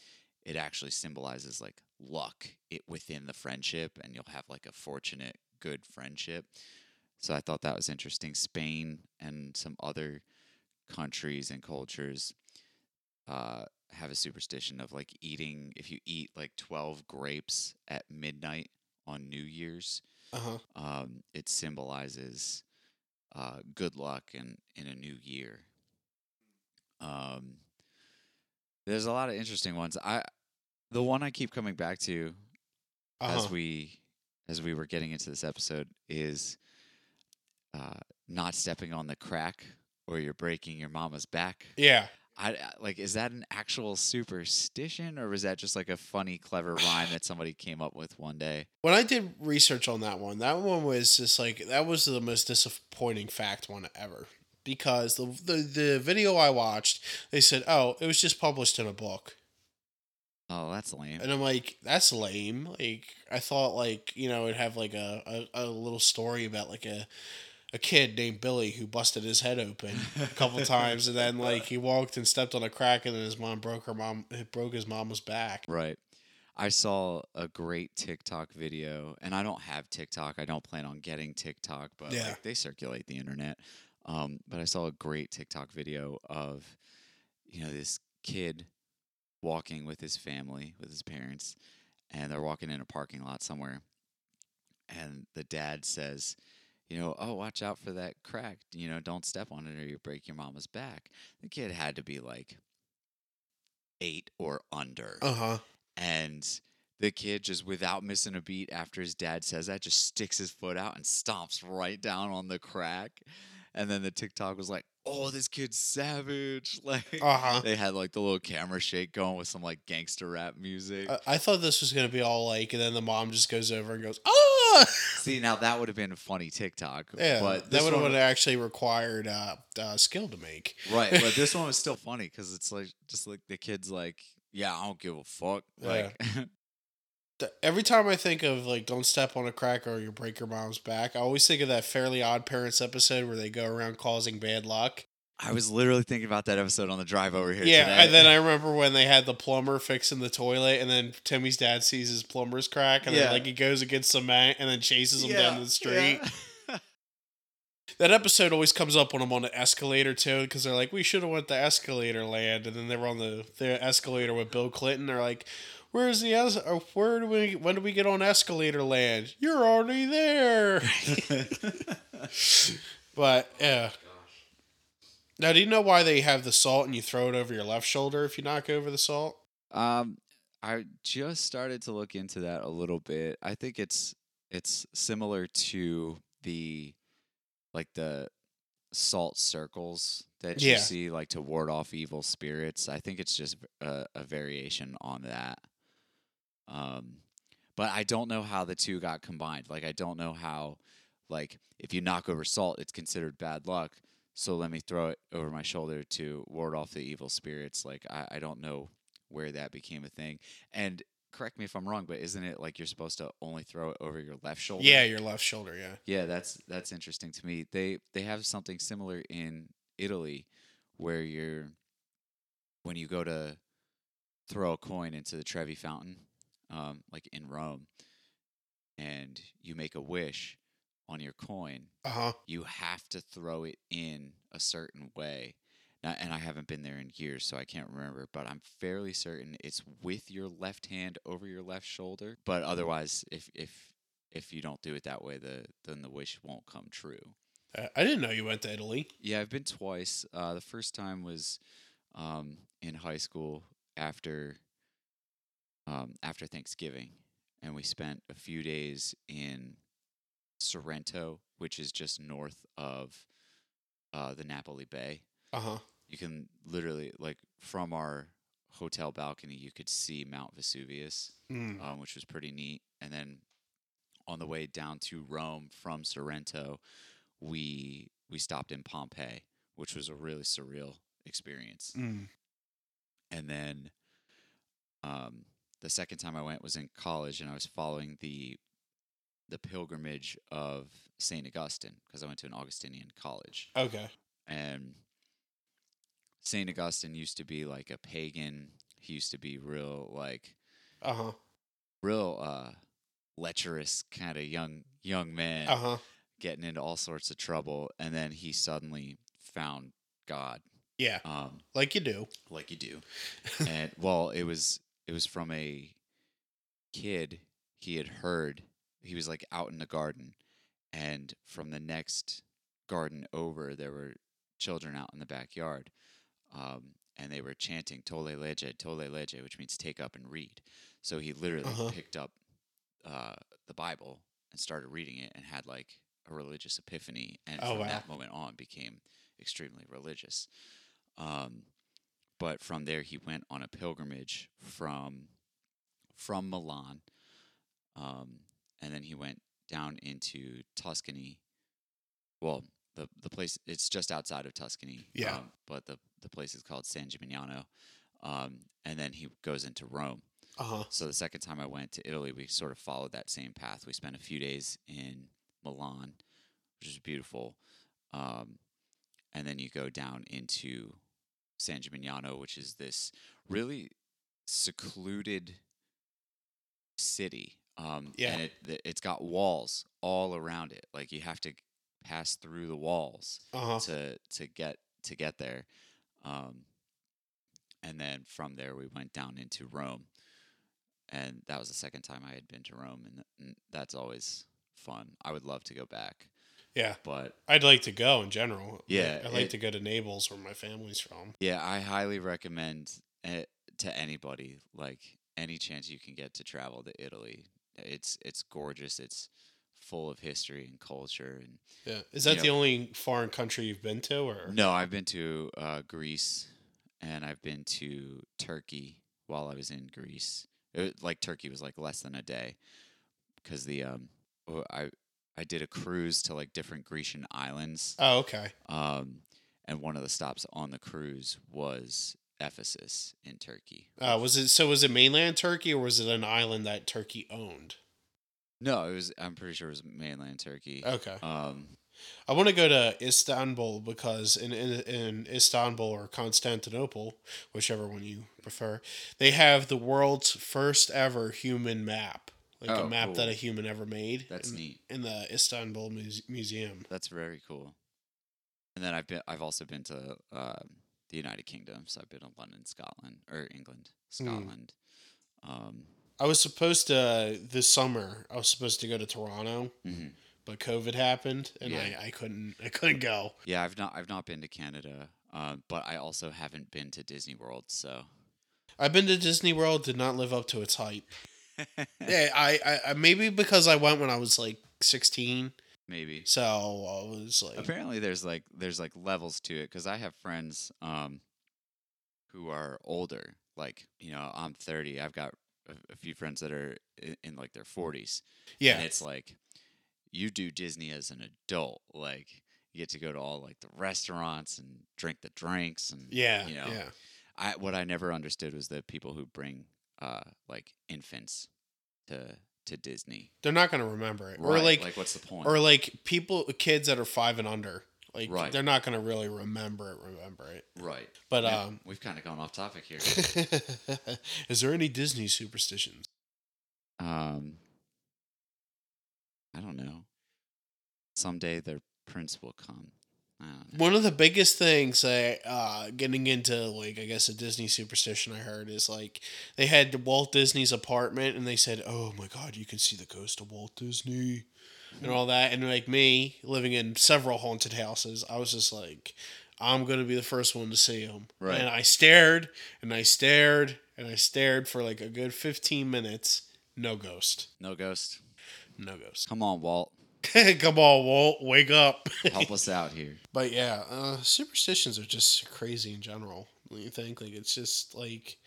it actually symbolizes like luck it within the friendship, and you'll have like a fortunate, good friendship. So I thought that was interesting. Spain and some other countries and cultures uh, have a superstition of like eating if you eat like 12 grapes at midnight on New Year's, Uh huh. um, it symbolizes uh, good luck and in a new year. Um, there's a lot of interesting ones. I the one I keep coming back to Uh-huh. as we as we were getting into this episode is uh, not stepping on the crack or you're breaking your mama's back. yeah. I I- like is that an actual superstition or was that just like a funny clever rhyme that somebody came up with one day? When I did research on that one, that one was just like that was the most disappointing fact one ever. Because the, the the video I watched, they said, "Oh, it was just published in a book," Oh, that's lame. and I'm like, "That's lame." Like I thought, like you know, it'd have like a, a, a little story about like a a kid named Billy who busted his head open a couple times, and then like he walked and stepped on a crack, and then his mom broke her mom broke his mama's back. Right. I saw a great TikTok video, and I don't have TikTok. I don't plan on getting TikTok, but Yeah. like, they circulate the internet. Um, but I saw a great TikTok video of, you know, this kid walking with his family, with his parents, and they're walking in a parking lot somewhere. And the dad says, you know, oh, watch out for that crack. You know, don't step on it or you break your mama's back. The kid had to be like eight or under. Uh huh. And the kid just without missing a beat after his dad says that just sticks his foot out and stomps right down on the crack. And then the TikTok was like, "Oh, this kid's savage!" Like Uh huh. they had like the little camera shake going with some like gangster rap music. I, I thought this was gonna be all like, and then the mom just goes over and goes, "Ah!" See, now that would have been a funny TikTok. Yeah, but that would have actually required uh, uh, skill to make. right. But this one was still funny because it's like just like the kid's like, "Yeah, I don't give a fuck." Like, Th- Every time I think of like "Don't step on a crack or you break your mom's back," I always think of that Fairly Odd Parents episode where they go around causing bad luck. I was literally thinking about that episode on the drive over here. yeah, today. and then I remember when they had the plumber fixing the toilet, and then Timmy's dad sees his plumber's crack, and Yeah. then like he goes against cement and then chases him down the street. yeah. That episode always comes up when I'm on the escalator too, because they're like, "We should have went to escalator land," and then they were on the the escalator with Bill Clinton. They're like, "Where's the es- Where do we? When do we get on escalator land? You're already there." but yeah. Now, do you know why they have the salt and you throw it over your left shoulder if you knock over the salt? Um, I just started to look into that a little bit. I think it's it's similar to the like the salt circles that you Yeah. see like to ward off evil spirits. I think it's just a, a variation on that. Um, but I don't know how the two got combined. Like I don't know how like if you knock over salt, it's considered bad luck. So let me throw it over my shoulder to ward off the evil spirits. Like I, I don't know where that became a thing. And correct me if I'm wrong, but isn't it like you're supposed to only throw it over your left shoulder? Yeah, your left shoulder. Yeah. Yeah, that's that's interesting to me. They they have something similar in Italy where you're when you go to throw a coin into the Trevi fountain, um, like in Rome, and you make a wish on your coin, Uh huh. you have to throw it in a certain way. Now, and I haven't been there in years, so I can't remember, but I'm fairly certain it's with your left hand over your left shoulder. But otherwise, if if if you don't do it that way, the then the wish won't come true. Uh, I didn't know you went to Italy. Yeah, I've been twice. Uh, the first time was um, in high school after um, after Thanksgiving, and we spent a few days in Sorrento, which is just north of uh, the Napoli Bay. Uh huh. You can literally, like, from our hotel balcony, you could see Mount Vesuvius, Mm. um, which was pretty neat. And then on the way down to Rome from Sorrento, we we stopped in Pompeii, which was a really surreal experience. Mm. And then um, the second time I went was in college, and I was following the the pilgrimage of Saint Augustine because I went to an Augustinian college, Okay. and Saint Augustine used to be like a pagan. He used to be real like Uh huh. real uh lecherous kind of young young man Uh huh. getting into all sorts of trouble and then he suddenly found god Yeah. um Like you do. like you do and well it was it was from a kid he had heard he was like out in the garden and from the next garden over there were children out in the backyard um, and they were chanting tolle lege tolle lege which means take up and read so he literally Uh-huh. picked up uh, the bible and started reading it and had like a religious epiphany and Oh, from wow. that moment on became extremely religious um, but from there he went on a pilgrimage from from Milan, um, and then he went down into Tuscany. Well, the the place it's just outside of Tuscany. Yeah. um, but the the place is called San Gimignano, um, and then he goes into Rome. Uh huh. So the second time I went to Italy, we sort of followed that same path. We spent a few days in Milan, which is beautiful, um, and then you go down into San Gimignano, which is this really secluded city. Um, Yeah. and it, it's got walls all around it. Like you have to pass through the walls Uh huh. to to get to get there. Um, and then from there we went down into Rome, and that was the second time I had been to Rome, and, and that's always fun. I would love to go back, Yeah. but I'd like to go in general. Yeah, I'd like it- to go to Naples, where my family's from. yeah, I highly recommend it to anybody. Like any chance you can get to travel to Italy, it's it's gorgeous. It's full of history and culture and Yeah. Is that the only foreign country you've been to, or? No, I've been to uh, Greece and I've been to Turkey while I was in Greece. It, like Turkey was like less than a day because the um oh, I I did a cruise to like different Grecian islands. Oh, okay. Um, and one of the stops on the cruise was Ephesus in Turkey. Uh, was it so? Was it mainland Turkey, or was it an island that Turkey owned? No, it was. I'm pretty sure it was mainland Turkey. Okay. Um, I want to go to Istanbul because in, in in Istanbul or Constantinople, whichever one you prefer, they have the world's first ever human map, like Oh, a map that a human ever made. that's in, neat. in the Istanbul Muse- Museum. That's very cool. And then I've been. I've also been to um, the United Kingdom. So I've been to London, Scotland, or England, Scotland. Um, I was supposed to this summer. I was supposed to go to Toronto, mhm. but COVID happened, and Yeah. I, I couldn't. I couldn't go. Yeah, I've not. I've not been to Canada, uh, but I also haven't been to Disney World. So I've been to Disney World. Did not live up to its hype. Yeah, I, I, maybe because I went when I was like sixteen, maybe. so I was like, Apparently, there's like there's like levels to it because I have friends um, who are older. Like you know, I'm 30. I've got a, a few friends that are in, in like their 40s. yeah, And it's like you do Disney as an adult. Like you get to go to all like the restaurants and drink the drinks and yeah, you know. yeah. I what I never understood was the people who bring uh like infants to to Disney. They're not gonna remember it, or like, like what's the point? or like people, kids that are five and under. Like Right. they're not gonna really remember it. Remember it. right. But Yeah, um, we've kind of gone off topic here. is there any Disney superstitions? um I don't know. Someday their prince will come. I don't know. One of the biggest things that uh, getting into like I guess a Disney superstition I heard is like they had Walt Disney's apartment and they said, "Oh my God, you can see the ghost of Walt Disney," and all that. And like me living in several haunted houses, I was just like, "I'm gonna be the first one to see him." Right. And I stared and I stared and I stared for like a good 15 minutes. No ghost. No ghost. No ghost. Come on, Walt. Come on, Walt, wake up. Help us out here. But yeah, uh, superstitions are just crazy in general. When you think like it's just like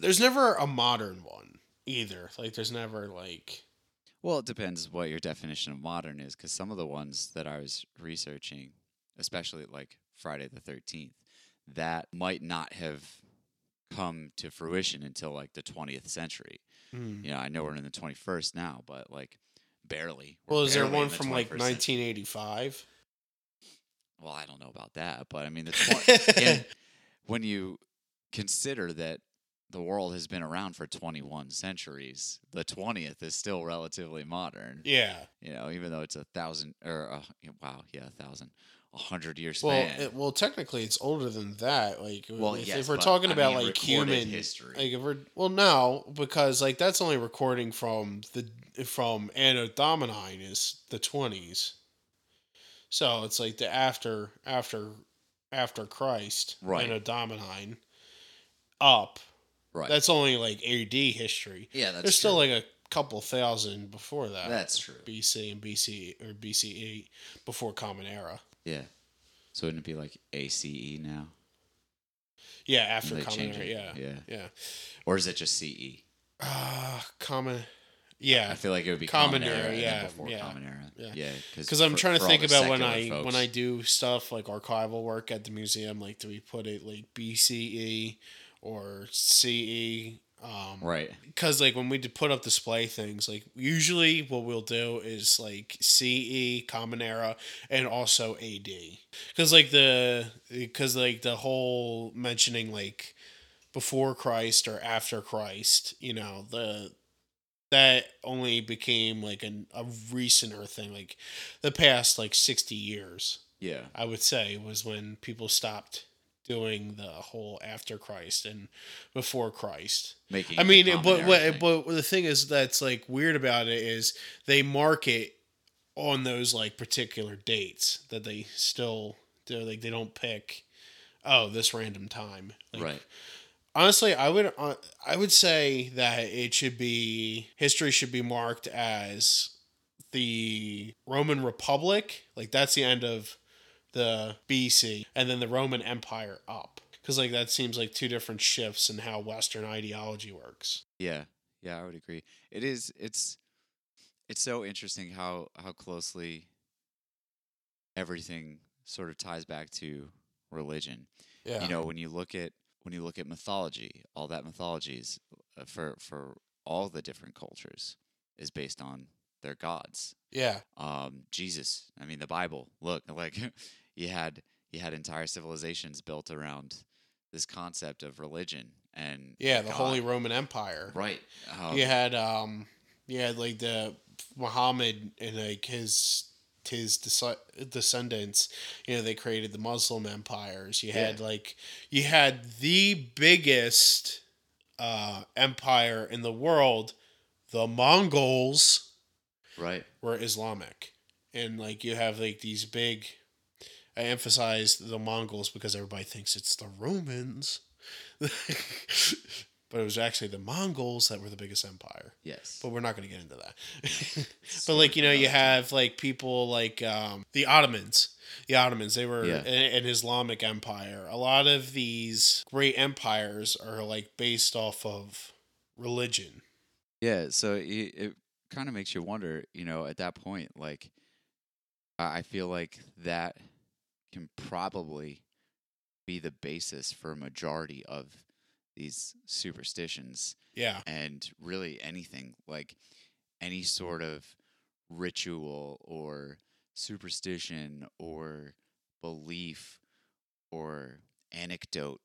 there's never a modern one either. Like there's never like Well, it depends what your definition of modern is, because some of the ones that I was researching, especially like Friday the 13th, that might not have come to fruition until like the 20th century. hmm. You know, I know we're in the 21st now, but like barely. We're well, is there one the from like 21st century. 1985? Well, I don't know about that, but I mean, the when you consider that the world has been around for 21 centuries, the 20th is still relatively modern. Yeah. You know, even though it's a thousand or uh, wow, yeah, a thousand, a hundred year Well, it, well, technically, it's older than that. Like, Well, if, yes, if we're talking I about mean, like human history. like if we're well, no, because like that's only recording from the from Anno Domini is the twenties. So it's like the after after after Christ, Right. Anno Domini, up. Right. That's only like AD history. yeah, that's There's still true. like a couple thousand before that. that's true. BC and BC or BCE before Common Era. Yeah. So wouldn't it be like ACE now? Yeah, after Common Era. Yeah, yeah. yeah. Or is it just CE? Uh, common. Yeah, I feel like it would be Common Common, Era, Era, yeah, before yeah, Common Era. yeah. Yeah, because I'm for- trying to think about when I folks. when I do stuff like archival work at the museum. Like, do we put it like BCE or CE? Um, right. because like when we put up display things like usually what we'll do is like ce common era and also ad because like the because like the whole mentioning like before christ or after christ you know the that only became like an, a recenter thing like the past like 60 years Yeah. i would say was when people stopped doing the whole after christ and before christ Making. I mean, but what, but the thing is that's like weird about it is they mark it on those like particular dates that they still do. Like they don't pick, oh, this random time. Like, right. Honestly, I would uh, I would say that it should be history should be marked as the Roman Republic, like that's the end of the BC, and then the Roman Empire up. Because like that seems like two different shifts in how Western ideology works. Yeah, yeah, I would agree. It is. It's. It's so interesting how how closely everything sort of ties back to religion. Yeah. You know, when you look at when you look at mythology, all that mythologies uh, for for all the different cultures is based on their gods. yeah. Um, Jesus, I mean, the Bible. Look, like you had you had entire civilizations built around this concept of religion and Yeah. The God. Holy Roman Empire. Right. Um, you had um, you had like the Muhammad and like his his descendants. You know, they created the Muslim empires. You had like you had the biggest uh, empire in the world. The Mongols Right. were Islamic, and like you have like these big. I emphasize the Mongols because everybody thinks it's the Romans, but it was actually the Mongols that were the biggest empire. Yes. But we're not going to get into that. but like you know, you have like people like um, the Ottomans. The Ottomans, they were Yeah. an, an Islamic empire. A lot of these great empires are like based off of religion. Yeah. So it, it kind of makes you wonder, you know, at that point, like, I I feel like that can probably be the basis for a majority of these superstitions Yeah, and really anything like any sort of ritual or superstition or belief or anecdote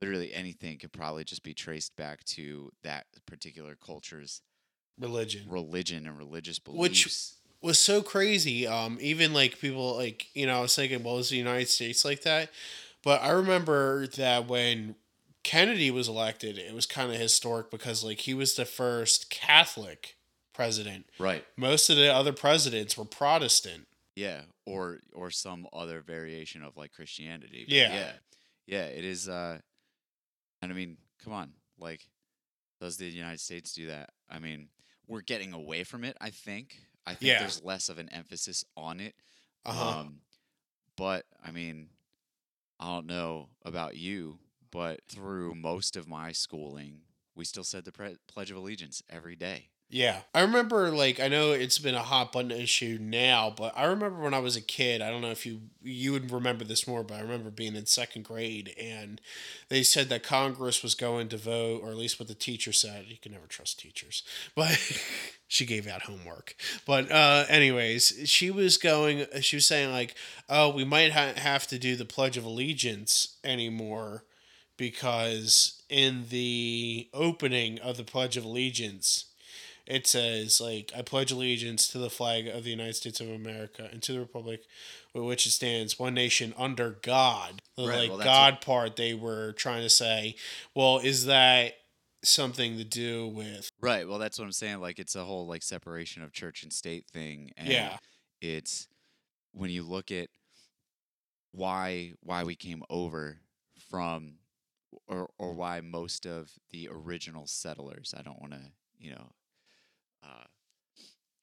literally anything could probably just be traced back to that particular culture's religion. religion and religious Which- beliefs was so crazy. Um, even like people like you know, I was thinking, well, is the United States like that? But I remember that when Kennedy was elected, it was kind of historic because like he was the first Catholic president. right Most of the other presidents were Protestant. yeah or or some other variation of like christianity But Yeah. yeah yeah it is uh and i mean come on Like, does the United States do that? I mean, we're getting away from it. I think. I think Yeah. there's less of an emphasis on it. Uh huh. Um, but I mean, I don't know about you, but through most of my schooling, we still said the pre- Pledge of Allegiance every day. Yeah. I remember like I know it's been a hot button issue now, but I remember when I was a kid, I don't know if you you would remember this more, but I remember being in second grade and they said that Congress was going to vote, or at least what the teacher said. You can never trust teachers. But she gave out homework. But uh anyways, she was going she was saying like, "Oh, we might ha- have to do the pledge of allegiance anymore." Because in the opening of the Pledge of Allegiance, it says like I pledge allegiance to the flag of the United States of America and to the republic with which it stands, one nation under God. The Right, like well, God part they were trying to say, well, is that something to do with Right. Well, that's what I'm saying. Like, it's a whole like separation of church and state thing. And Yeah. It's when you look at why why we came over from, or or why most of the original settlers. I don't want to, you know, uh,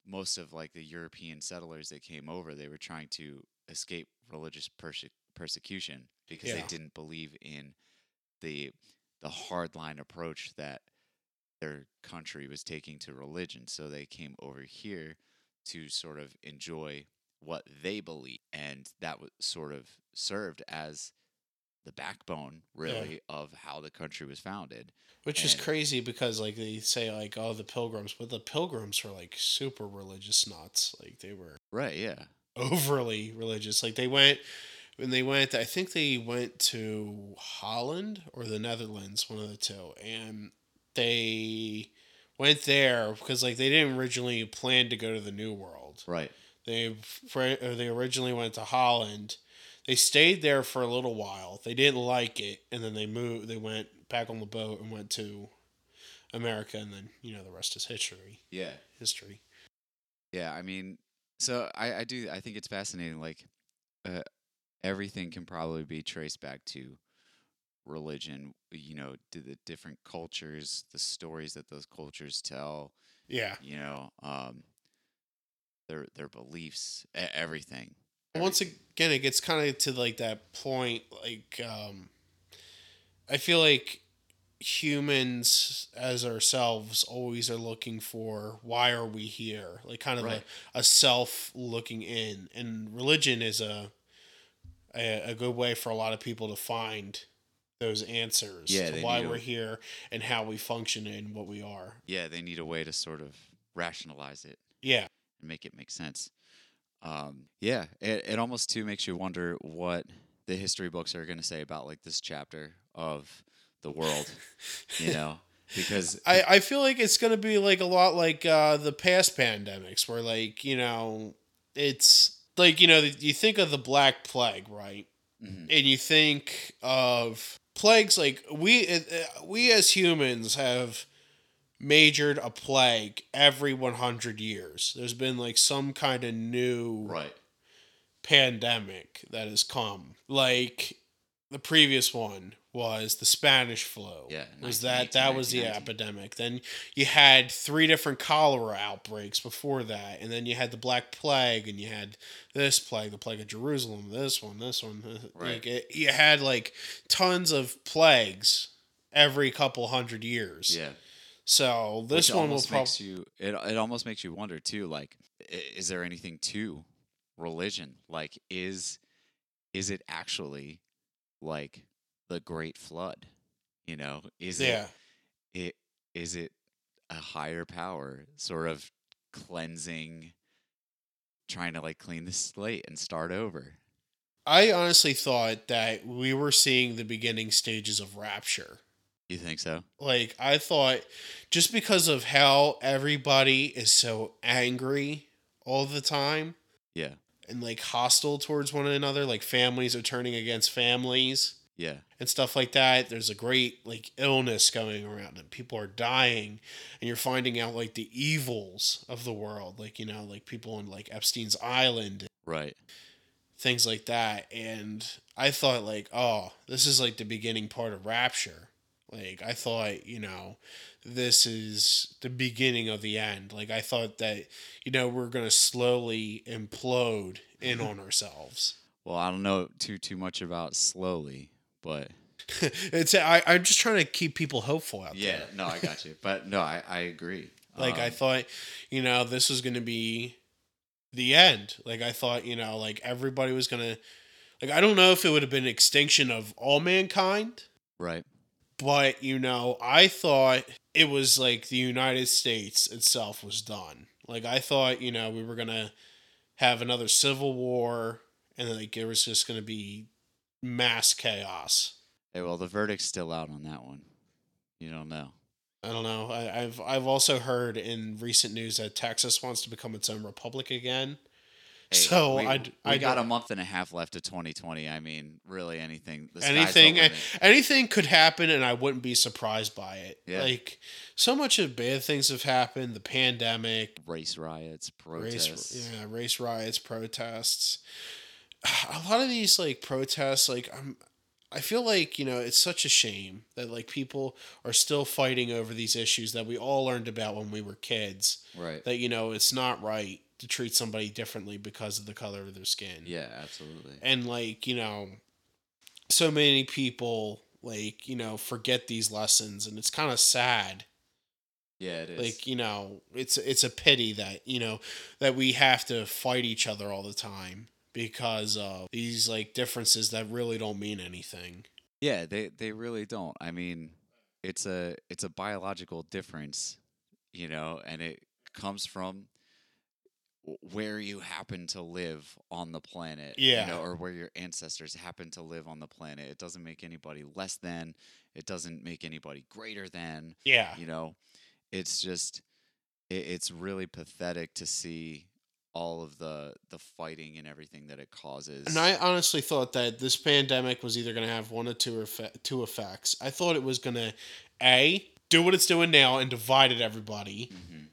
most of like the European settlers that came over, they were trying to escape religious perse- persecution because Yeah. they didn't believe in the the hardline approach that their country was taking to religion. So they came over here to sort of enjoy what they believe, and that was sort of served as the backbone, really, of how the country was founded. which is crazy because like they say like oh the pilgrims, but the pilgrims were like super religious nuts. Like they were Right? Yeah. overly religious. Like they went when they went I think they went to Holland or the Netherlands, one of the two, and they went there because like they didn't originally plan to go to the New World. Right. They they originally went to Holland. They stayed there for a little while. They didn't like it, and then they moved. They went back on the boat and went to America, and then you know the rest is history. Yeah. History. Yeah, I mean, so I, I do I think it's fascinating. Like, uh, everything can probably be traced back to religion. You know, to the different cultures, the stories that those cultures tell. Yeah. You know, um, their their beliefs, everything. Once again it gets kind of to like that point like um i feel like humans as ourselves always are looking for why are we here like kind of Right. a, a self looking in and religion is a, a a good way for a lot of people to find those answers Yeah, to why we're here and how we function and what we are yeah, they need a way to sort of rationalize it. yeah and make it make sense. Um, yeah, it, it almost too makes you wonder what the history books are going to say about like this chapter of the world, you know, because I, I feel like it's gonna be like a lot like uh, the past pandemics, where like you know it's like you know you think of the Black Plague, right? Mhm. And you think of plagues like we uh, we as humans have majored a plague every 100 years. There's been like some kind of new right, pandemic that has come. Like the previous one was the Spanish flu. Yeah, was that that was the epidemic. Then you had three different cholera outbreaks before that, and then you had the Black Plague, and you had this plague, the plague of Jerusalem, this one, this one. Uh, right. Like it, you had like tons of plagues every couple hundred years. yeah. So this Which one will almost probably makes you it it almost makes you wonder too. Like, is there anything to religion? Like, is is it actually like the Great Flood? You know, is yeah. it it is it a higher power sort of cleansing trying to like clean the slate and start over I honestly thought that we were seeing the beginning stages of rapture. You think so Like I thought just because of how everybody is so angry all the time yeah and like hostile towards one another, like families are turning against families yeah and stuff like that. There's a great like illness going around and people are dying and you're finding out like the evils of the world, like you know, like people in like Epstein's Island right things like that. And I thought like, oh, this is like the beginning part of Rapture. Like I thought, you know, this is the beginning of the end. Like I thought that, you know, we're gonna slowly implode in on ourselves. Well, I don't know too too much about slowly, but it's I, I'm just trying to keep people hopeful out yeah, there. no, I got you. But no, I I agree. Like I Um, thought, you know, this was gonna be the end. Like I thought, you know, like everybody was gonna like I don't know if it would have been extinction of all mankind, right. But you know, I thought it was like the United States itself was done. Like I thought, you know, we were gonna have another civil war and like it was just gonna be mass chaos. Hey, well, the verdict's still out on that one. You don't know. I don't know. I, I've I've also heard in recent news that Texas wants to become its own republic again. Hey, So we, I'd- we I'd- got a month and a half left of 2020. I mean, really, anything. Sky's the anything eh, anything could happen and I wouldn't be surprised by it. Yeah. Like so much of bad things have happened, the pandemic, race riots, race protests. yeah, race riots, protests. A lot of these like protests like I'm I feel like, you know, it's such a shame that like people are still fighting over these issues that we all learned about when we were kids. Right. That you know, it's not right to treat somebody differently because of the color of their skin. Yeah, absolutely. and like you know so many people like you know forget these lessons and it's kind of sad Yeah, it is. like you know it's it's a pity that you know that we have to fight each other all the time because of these like differences that really don't mean anything Yeah, they they really don't. I mean, it's a it's a biological difference, you know, and it comes from where you happen to live on the planet, Yeah. you know, or where your ancestors happen to live on the planet. It doesn't make anybody less than. It doesn't make anybody greater than. yeah You know, it's just it, it's really pathetic to see all of the the fighting and everything that it causes. and I honestly thought that this pandemic was either going to have one or two two effects. I thought it was going to a do what it's doing now and divided everybody. Mhm.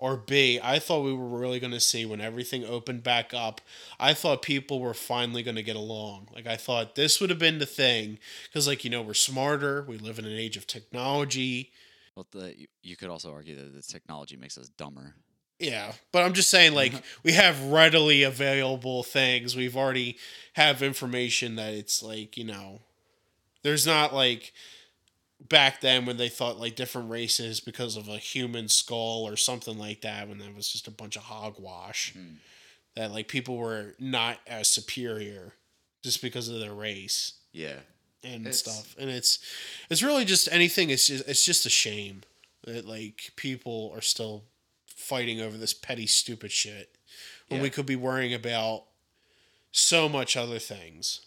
Or B, I thought we were really going to see when everything opened back up. I thought people were finally going to get along. Like, I thought this would have been the thing. Because, like, you know, we're smarter. We live in an age of technology. Well, the, you, you could also argue that the technology makes us dumber. Yeah. But I'm just saying, like, we have readily available things. We've already have information that it's like, you know, there's not like back then when they thought like different races because of a human skull or something like that when that was just a bunch of hogwash Mm. that like people were not as superior just because of their race Yeah. and It's- stuff and it's it's really just anything it's just it's just a shame that like people are still fighting over this petty stupid shit when Yeah. we could be worrying about so much other things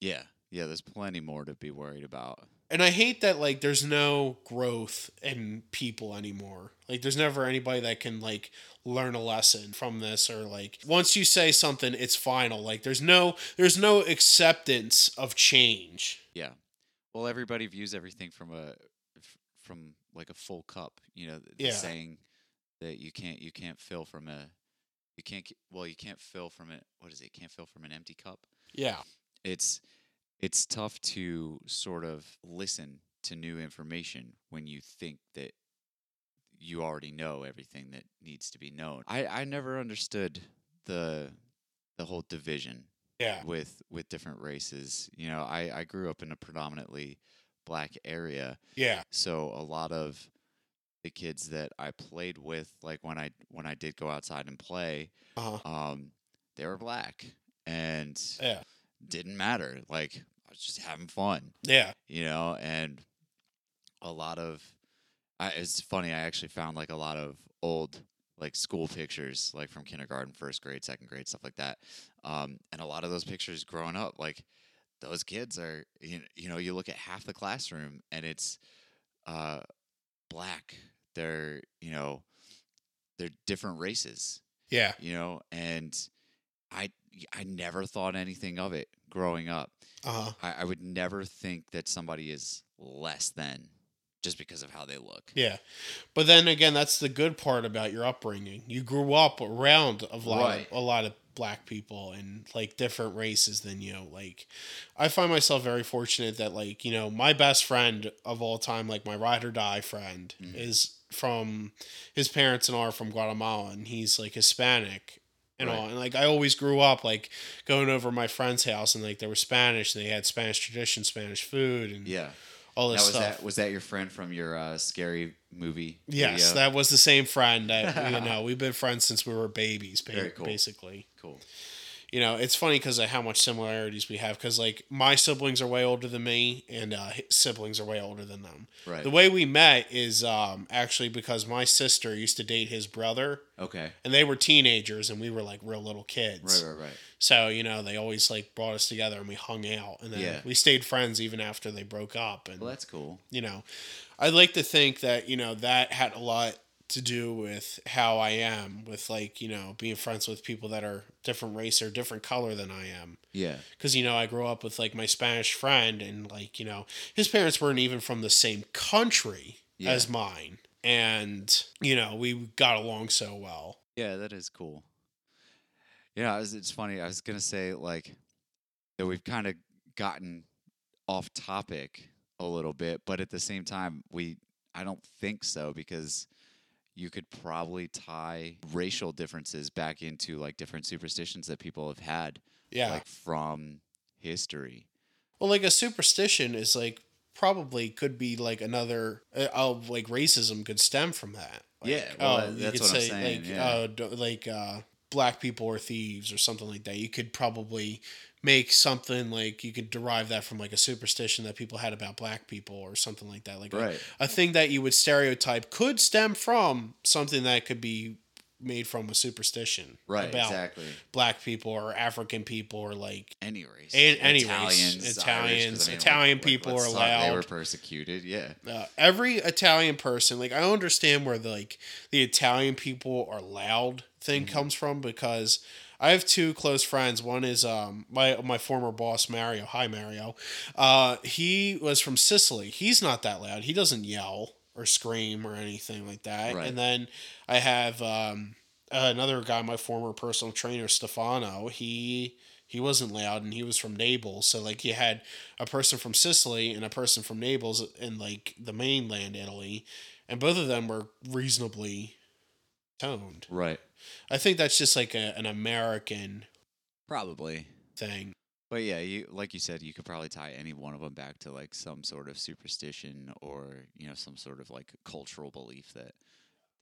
Yeah. Yeah. There's plenty more to be worried about. And I hate that like there's no growth in people anymore. Like there's never anybody that can like learn a lesson from this or like once you say something it's final. Like there's no there's no acceptance of change. Yeah. Well, everybody views everything from a from like a full cup. You know, the Yeah. saying that you can't you can't fill from a you can't well you can't fill from it. What is it? You can't fill from an empty cup. Yeah. It's it's tough to sort of listen to new information when you think that you already know everything that needs to be known. I I never understood the the whole division Yeah. with with different races. You know, I I grew up in a predominantly black area, Yeah. so a lot of the kids that I played with, like when I when I did go outside and play, Uh-huh. um, they were black and Yeah. didn't matter. Like was just having fun, Yeah. you know, and a lot of I, it's funny. I actually found like a lot of old like school pictures, like from kindergarten, first grade, second grade, stuff like that. Um, and a lot of those pictures growing up, like those kids are, you know, you know, you look at half the classroom and it's uh, black. They're, you know, they're different races, Yeah. you know, and I I never thought anything of it growing up. Uh-huh. I, I would never think that somebody is less than just because of how they look. Yeah. But then again, that's the good part about your upbringing. You grew up around a lot Right. of, a lot of black people and like different races than you. Like, I find myself very fortunate that like you know my best friend of all time, like my ride or die friend, Mhm. is from his parents and are from Guatemala, and he's like Hispanic. And Right. all, and like I always grew up like going over my friend's house, and like they were Spanish, and they had Spanish tradition, Spanish food, and Yeah. all Now, this was stuff. that was that your friend from your uh, scary movie? Yes, video? that was the same friend that you know we've been friends since we were babies, ba- Very cool. basically. cool. You know, it's funny because of how much similarities we have. Because like my siblings are way older than me, and uh, his siblings are way older than them. Right. The way we met is um, actually because my sister used to date his brother, okay. and they were teenagers, and we were like real little kids. Right. Right. Right. So you know, they always like brought us together, and we hung out, and then Yeah. we stayed friends even after they broke up. And Well, that's cool. you know, I'd like to think that, you know, that had a lot to do with how I am with like, you know, being friends with people that are different race or different color than I am. Yeah. Cause, you know, I grew up with like my Spanish friend and like, you know, his parents weren't even from the same country Yeah. as mine. And, you know, we got along so well. Yeah, that is cool. Yeah, it's funny. I was gonna say like that we've kind of gotten off topic a little bit, but at the same time, we I don't think so because you could probably tie racial differences back into like different superstitions that people have had, Yeah. like from history. Well, like a superstition is like probably could be like another uh, of like racism could stem from that. Like, Yeah, well, that- you that's could what I'm saying, Like, yeah. uh, like uh, black people are thieves or something like that. You could probably make something like you could derive that from like a superstition that people had about black people or something like that. Like a- Right. a, thing that you would stereotype could stem from something that could be made from a superstition Right. about exactly. black people or African people or like Any race. And- any race. Italians, Irish, Italians, I mean, Italian like, people are talk, They were persecuted. Yeah. uh, every Italian person, like I understand where the like the Italian people are loud thing Mm-hmm. comes from because I have two close friends. One is um my my former boss Mario. Hi Mario. Uh, he was from Sicily. He's not that loud. He doesn't yell or scream or anything like that. Right. And then I have um another guy, my former personal trainer Stefano. He he wasn't loud and he was from Naples. So like you had a person from Sicily and a person from Naples in like the mainland Italy, and both of them were reasonably toned. Right. I think that's just like a, an American Probably. thing. But yeah, you like you said, you could probably tie any one of them back to like some sort of superstition or you know some sort of like cultural belief that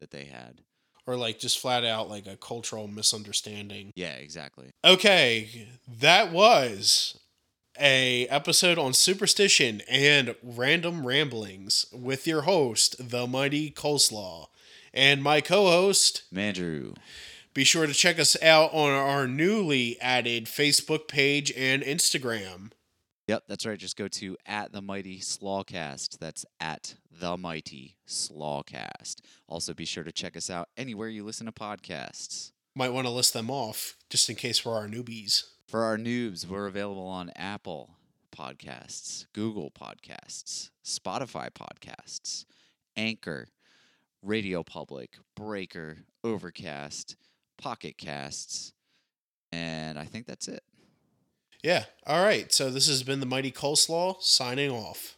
that they had. Or like just flat out like a cultural misunderstanding. Yeah, exactly. Okay, that was a episode on superstition and random ramblings with your host, the mighty CholeSlaw, and my co-host. Mandrew. Be sure to check us out on our newly added Facebook page and Instagram. Yep, that's right. Just go to at the mighty slawcast. That's at the mighty slawcast. Also, be sure to check us out anywhere you listen to podcasts. Might want to list them off just in case we're our newbies. For our noobs, we're available on Apple Podcasts, Google Podcasts, Spotify Podcasts, Anchor, Radio Public, Breaker, Overcast, Pocket Casts, and I think that's it. Yeah. All right. So this has been the Mighty CholeSlaw signing off.